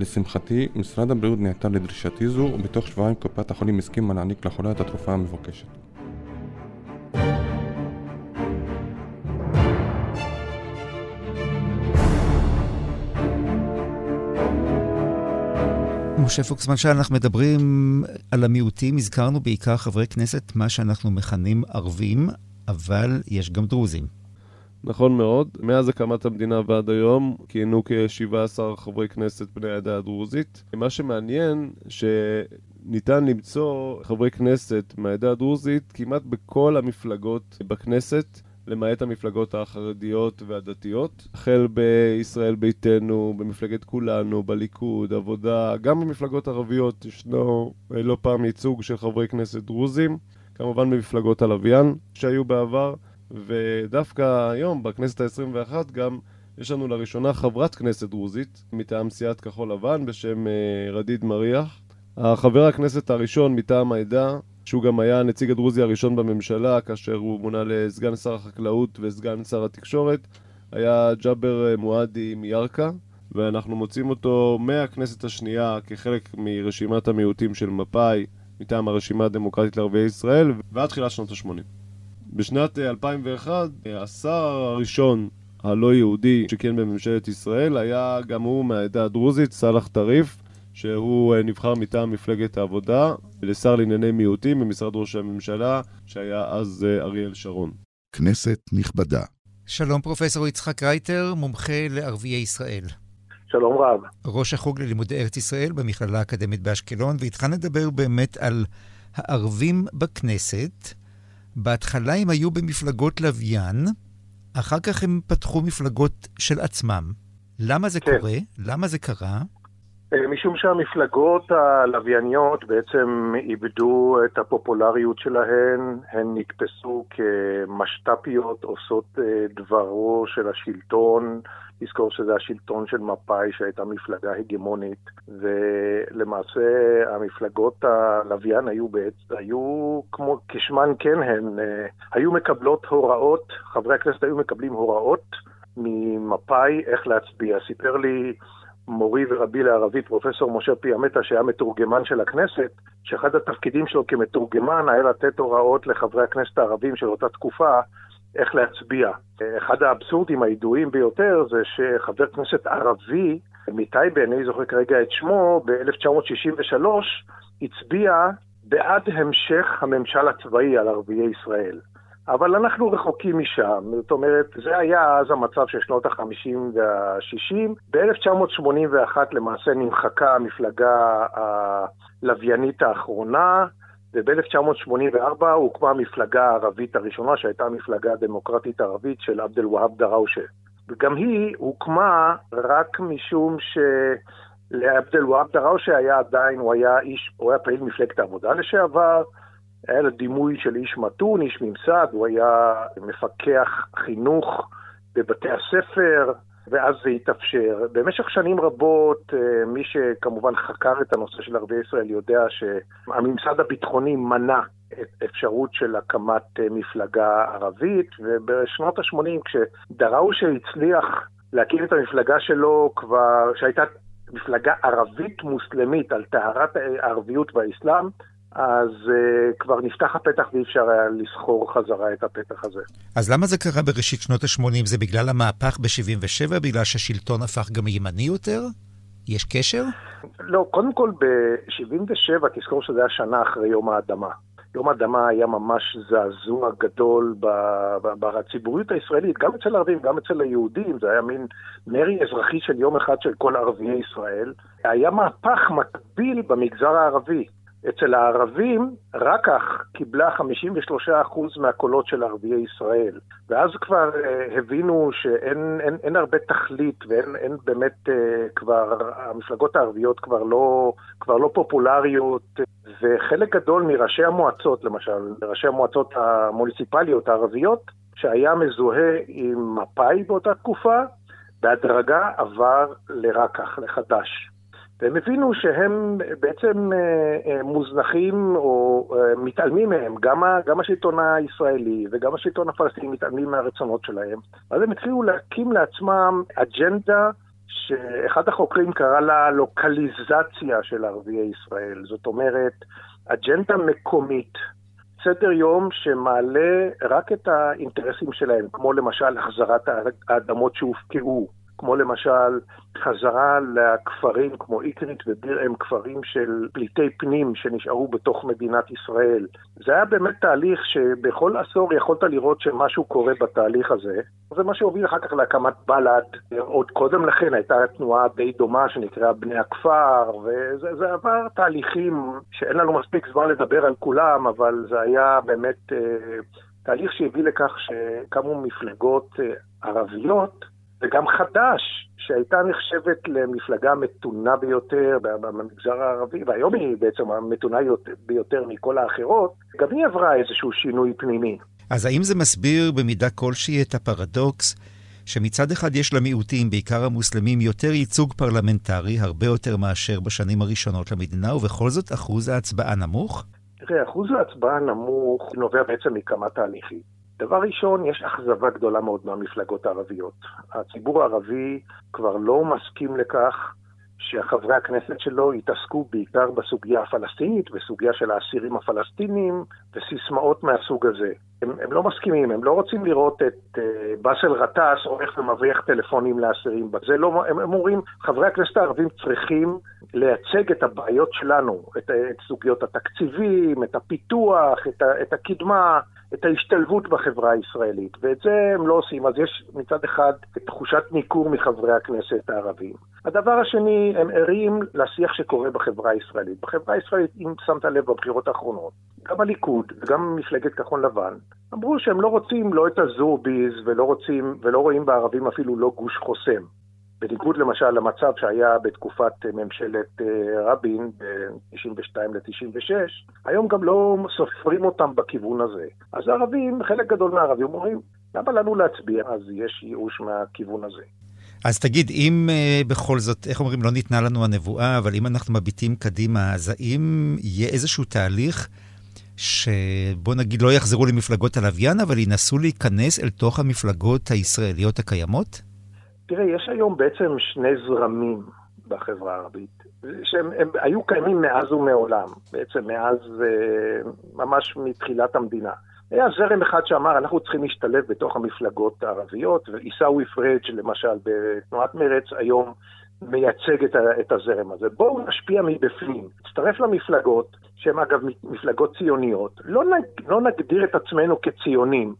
לשמחתי, משרד הבריאות נעתר לדרישתי זו, ובתוך שבועיים קופת החולים הסכימה להעניק לחולה את התרופה המבוקשת. משה פוקסמן, שאנחנו מדברים על המיעוטים, הזכרנו בעיקר חברי כנסת, מה שאנחנו מכנים ערבים, אבל יש גם דרוזים. נכון מאוד. מאז הקמת המדינה ועד היום כיהנו כ-17 חברי כנסת בני העדה הדרוזית. מה שמעניין, שניתן למצוא חברי כנסת מהעדה הדרוזית כמעט בכל המפלגות בכנסת. למעט המפלגות החרדיות והדתיות, החל בישראל ביתנו, במפלגת כולנו, בליכוד, עבודה, גם במפלגות ערביות ישנו אה, לא פעם ייצוג של חברי כנסת דרוזים, כמובן במפלגות הלוויין שהיו בעבר, ודווקא היום, בכנסת ה-21, גם יש לנו לראשונה חברת כנסת דרוזית מטעם סיעת כחול לבן בשם אה, רדיד מריח. החבר הכנסת הראשון מטעם העדה שהוא גם היה הנציג הדרוזי הראשון בממשלה כאשר הוא מונה לסגן שר החקלאות וסגן שר התקשורת, היה ג'אבר מועדי מירכא, ואנחנו מוצאים אותו מהכנסת השנייה כחלק מרשימת המיעוטים של מפא"י מטעם הרשימה הדמוקרטית לערביי ישראל ועד תחילת שנות ה-80. בשנת 2001 השר הראשון הלא יהודי שכיהן בממשלת ישראל היה גם הוא מהעדה הדרוזית, סאלח טריף שהוא אה, נבחר מטעם מפלגת העבודה לשר לענייני מיעוטים במשרד ראש הממשלה, שהיה אז אה, אריאל שרון. כנסת נכבדה. שלום פרופסור יצחק רייטר, מומחה לערביי ישראל. שלום רב. ראש החוג ללימודי ארץ ישראל במכללה האקדמית באשקלון, ואיתך נדבר באמת על הערבים בכנסת. בהתחלה הם היו במפלגות לוויין, אחר כך הם פתחו מפלגות של עצמם. למה זה כן. קורה? למה זה קרה? אה, משום שהמפלגות הלווייניות בעצם איבדו את הפופולריות שלהן, הן נתפסו כמשת"פיות עושות אה, דברו של השלטון, לזכור שזה השלטון של מפא"י שהייתה מפלגה הגמונית, ולמעשה המפלגות הלוויין היו, בעצם, היו כמו כשמן כן הן, אה, היו מקבלות הוראות, חברי הכנסת היו מקבלים הוראות ממפא"י איך להצביע. סיפר לי מורי ורבי לערבית, פרופסור משה פיאמטה, שהיה מתורגמן של הכנסת, שאחד התפקידים שלו כמתורגמן היה לתת הוראות לחברי הכנסת הערבים של אותה תקופה איך להצביע. אחד האבסורדים הידועים ביותר זה שחבר כנסת ערבי מטייבה, אני זוכר כרגע את שמו, ב-1963 הצביע בעד המשך הממשל הצבאי על ערביי ישראל. אבל אנחנו רחוקים משם, זאת אומרת, זה היה אז המצב של שנות ה-50 וה-60. ב-1981 למעשה נמחקה המפלגה הלוויינית האחרונה, וב-1984 הוקמה המפלגה הערבית הראשונה, שהייתה המפלגה הדמוקרטית הערבית של עבד אל-והאב דראושה. וגם היא הוקמה רק משום שלעבדל וואב דראושה היה עדיין, הוא היה איש, הוא היה פעיל מפלגת העבודה לשעבר, היה לו דימוי של איש מתון, איש ממסד, הוא היה מפקח חינוך בבתי הספר, ואז זה התאפשר. במשך שנים רבות, אה, מי שכמובן חקר את הנושא של ערביי ישראל יודע שהממסד הביטחוני מנע את אפשרות של הקמת אה, מפלגה ערבית, ובשנות ה-80 כשדראושה הצליח להקים את המפלגה שלו כבר, שהייתה מפלגה ערבית מוסלמית על טהרת הערביות והאסלאם, אז uh, כבר נפתח הפתח ואי אפשר היה לסחור חזרה את הפתח הזה. אז למה זה קרה בראשית שנות ה-80? זה בגלל המהפך ב-77? בגלל שהשלטון הפך גם ימני יותר? יש קשר? לא, קודם כל ב-77, תזכור שזה היה שנה אחרי יום האדמה. יום האדמה היה ממש זעזוע גדול בציבוריות הישראלית, גם אצל הערבים, גם אצל היהודים, זה היה מין מרי אזרחי של יום אחד של כל ערביי ישראל. היה מהפך מקביל במגזר הערבי. אצל הערבים, רק כך קיבלה 53% מהקולות של ערביי ישראל. ואז כבר uh, הבינו שאין אין, אין הרבה תכלית ואין אין באמת uh, כבר, המפלגות הערביות כבר לא, כבר לא פופולריות, וחלק גדול מראשי המועצות, למשל, ראשי המועצות המוניציפליות הערביות, שהיה מזוהה עם מפא"י באותה תקופה, בהדרגה עבר לרקח, לחד"ש. והם הבינו שהם בעצם אה, אה, מוזנחים או אה, מתעלמים מהם, גם, גם השלטון הישראלי וגם השלטון הפלסטיני מתעלמים מהרצונות שלהם. אז הם התחילו להקים לעצמם אג'נדה שאחד החוקרים קרא לה לוקליזציה של ערביי ישראל. זאת אומרת, אג'נדה מקומית, סדר יום שמעלה רק את האינטרסים שלהם, כמו למשל החזרת האדמות שהופקעו, כמו למשל חזרה לכפרים כמו איקרית וביר הם כפרים של פליטי פנים שנשארו בתוך מדינת ישראל. זה היה באמת תהליך שבכל עשור יכולת לראות שמשהו קורה בתהליך הזה. זה מה שהוביל אחר כך להקמת בל"ד. עוד קודם לכן הייתה תנועה די דומה שנקראה בני הכפר, וזה עבר תהליכים שאין לנו מספיק זמן לדבר על כולם, אבל זה היה באמת אה, תהליך שהביא לכך שקמו מפלגות אה, ערביות. וגם חד"ש, שהייתה נחשבת למפלגה מתונה ביותר במגזר הערבי, והיום היא בעצם המתונה ביותר מכל האחרות, גם היא עברה איזשהו שינוי פנימי. אז האם זה מסביר במידה כלשהי את הפרדוקס שמצד אחד יש למיעוטים, בעיקר המוסלמים, יותר ייצוג פרלמנטרי, הרבה יותר מאשר בשנים הראשונות למדינה, ובכל זאת אחוז ההצבעה נמוך? תראה, אחוז ההצבעה נמוך נובע בעצם מכמה תהליכים. דבר ראשון, יש אכזבה גדולה מאוד מהמפלגות הערביות. הציבור הערבי כבר לא מסכים לכך שחברי הכנסת שלו יתעסקו בעיקר בסוגיה הפלסטינית, בסוגיה של האסירים הפלסטינים וסיסמאות מהסוג הזה. הם, הם לא מסכימים, הם לא רוצים לראות את uh, באסל גטאס הולך ומבריח טלפונים לאסירים. זה לא, הם, הם אומרים, חברי הכנסת הערבים צריכים לייצג את הבעיות שלנו, את, את סוגיות התקציבים, את הפיתוח, את, את הקדמה, את ההשתלבות בחברה הישראלית, ואת זה הם לא עושים. אז יש מצד אחד תחושת ניכור מחברי הכנסת הערבים. הדבר השני, הם ערים לשיח שקורה בחברה הישראלית. בחברה הישראלית, אם שמת לב בבחירות האחרונות, גם הליכוד וגם מפלגת כחול לבן אמרו שהם לא רוצים לא את הזורביז ולא רוצים, ולא רואים בערבים אפילו לא גוש חוסם. בניגוד למשל למצב שהיה בתקופת ממשלת אה, רבין ב-92 ל-96, היום גם לא סופרים אותם בכיוון הזה. אז הערבים, חלק גדול מהערבים אומרים, למה לנו להצביע? אז יש ייאוש מהכיוון הזה. אז תגיד, אם uh, בכל זאת, איך אומרים, לא ניתנה לנו הנבואה, אבל אם אנחנו מביטים קדימה, אז האם יהיה איזשהו תהליך שבוא נגיד לא יחזרו למפלגות הלוויין, אבל ינסו להיכנס אל תוך המפלגות הישראליות הקיימות? תראה, יש היום בעצם שני זרמים בחברה הערבית, שהם הם היו קיימים מאז ומעולם, בעצם מאז, uh, ממש מתחילת המדינה. היה זרם אחד שאמר, אנחנו צריכים להשתלב בתוך המפלגות הערביות, ועיסאווי פריג' למשל בתנועת מרצ היום מייצג את, את הזרם הזה. בואו נשפיע מבפנים, נצטרף למפלגות, שהן אגב מפלגות ציוניות, לא, נג, לא נגדיר את עצמנו כציונים,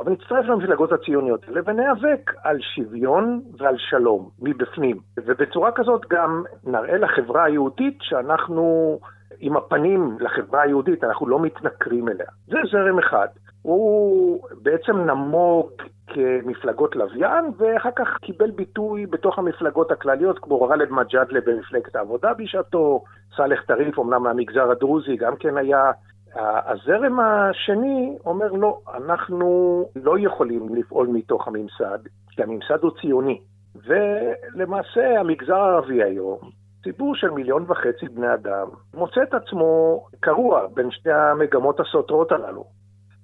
אבל נצטרף למפלגות הציוניות האלה וניאבק על שוויון ועל שלום מבפנים. ובצורה כזאת גם נראה לחברה היהודית שאנחנו עם הפנים לחברה היהודית, אנחנו לא מתנכרים אליה. זה זרם אחד. הוא בעצם נמוג כמפלגות לוויין, ואחר כך קיבל ביטוי בתוך המפלגות הכלליות, כמו גאלב מג'אדלה במפלגת העבודה בשעתו, סאלח טריף, אמנם מהמגזר הדרוזי, גם כן היה. הזרם השני אומר לא, אנחנו לא יכולים לפעול מתוך הממסד, כי הממסד הוא ציוני. ולמעשה המגזר הערבי היום, ציבור של מיליון וחצי בני אדם, מוצא את עצמו קרוע בין שני המגמות הסותרות הללו.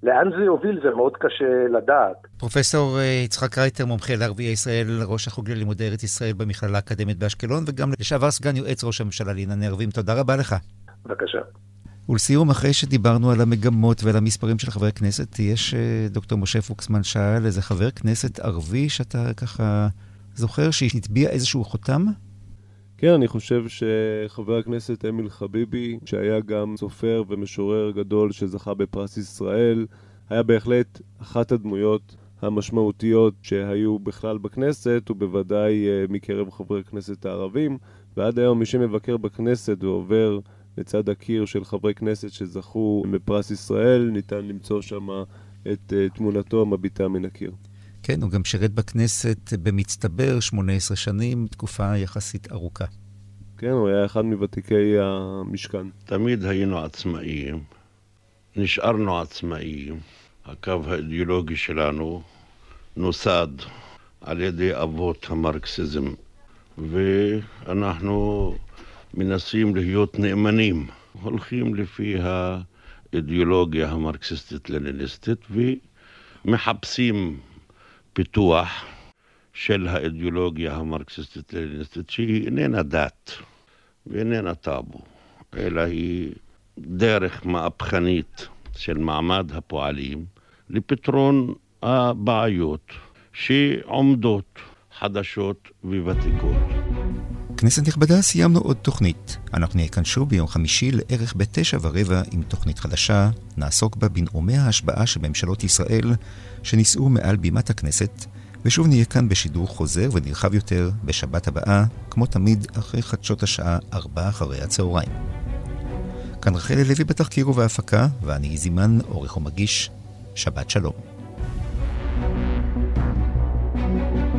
לאן זה יוביל זה מאוד קשה לדעת. פרופסור אה, יצחק רייטר, מומחה לערביי ישראל, ראש החוג ללימודי ארץ ישראל במכללה האקדמית באשקלון, וגם לשעבר סגן יועץ ראש הממשלה לענייני ערבים. תודה רבה לך. בבקשה. ולסיום, אחרי שדיברנו על המגמות ועל המספרים של חברי הכנסת, יש אה, דוקטור משה פוקסמן שאל איזה חבר כנסת ערבי שאתה ככה זוכר שהטביע איזשהו חותם? כן, אני חושב שחבר הכנסת אמיל חביבי, שהיה גם סופר ומשורר גדול שזכה בפרס ישראל, היה בהחלט אחת הדמויות המשמעותיות שהיו בכלל בכנסת, ובוודאי אה, מקרב חברי הכנסת הערבים. ועד היום מי שמבקר בכנסת ועובר לצד הקיר של חברי כנסת שזכו בפרס ישראל, ניתן למצוא שם את אה, תמונתו המביטה מן הקיר. כן, הוא גם שירת בכנסת במצטבר 18 שנים, תקופה יחסית ארוכה. כן, הוא היה אחד מוותיקי המשכן. תמיד היינו עצמאיים, נשארנו עצמאיים. הקו האידיאולוגי שלנו נוסד על ידי אבות המרקסיזם, ואנחנו מנסים להיות נאמנים, הולכים לפי האידיאולוגיה המרקסיסטית-לניניסטית ומחפשים פיתוח של האידיאולוגיה המרקסיסטית-לניניסטית, שהיא איננה דת ואיננה טאבו, אלא היא דרך מהפכנית של מעמד הפועלים לפתרון הבעיות שעומדות חדשות וותיקות. כנסת נכבדה, סיימנו עוד תוכנית. אנחנו נהיה כאן שוב ביום חמישי לערך בתשע ורבע עם תוכנית חדשה. נעסוק בה בנאומי ההשבעה של ממשלות ישראל שנישאו מעל בימת הכנסת, ושוב נהיה כאן בשידור חוזר ונרחב יותר בשבת הבאה, כמו תמיד אחרי חדשות השעה ארבע אחרי הצהריים. כאן רחל לוי בתחקיר ובהפקה, ואני זימן, עורך ומגיש. שבת שלום. thank you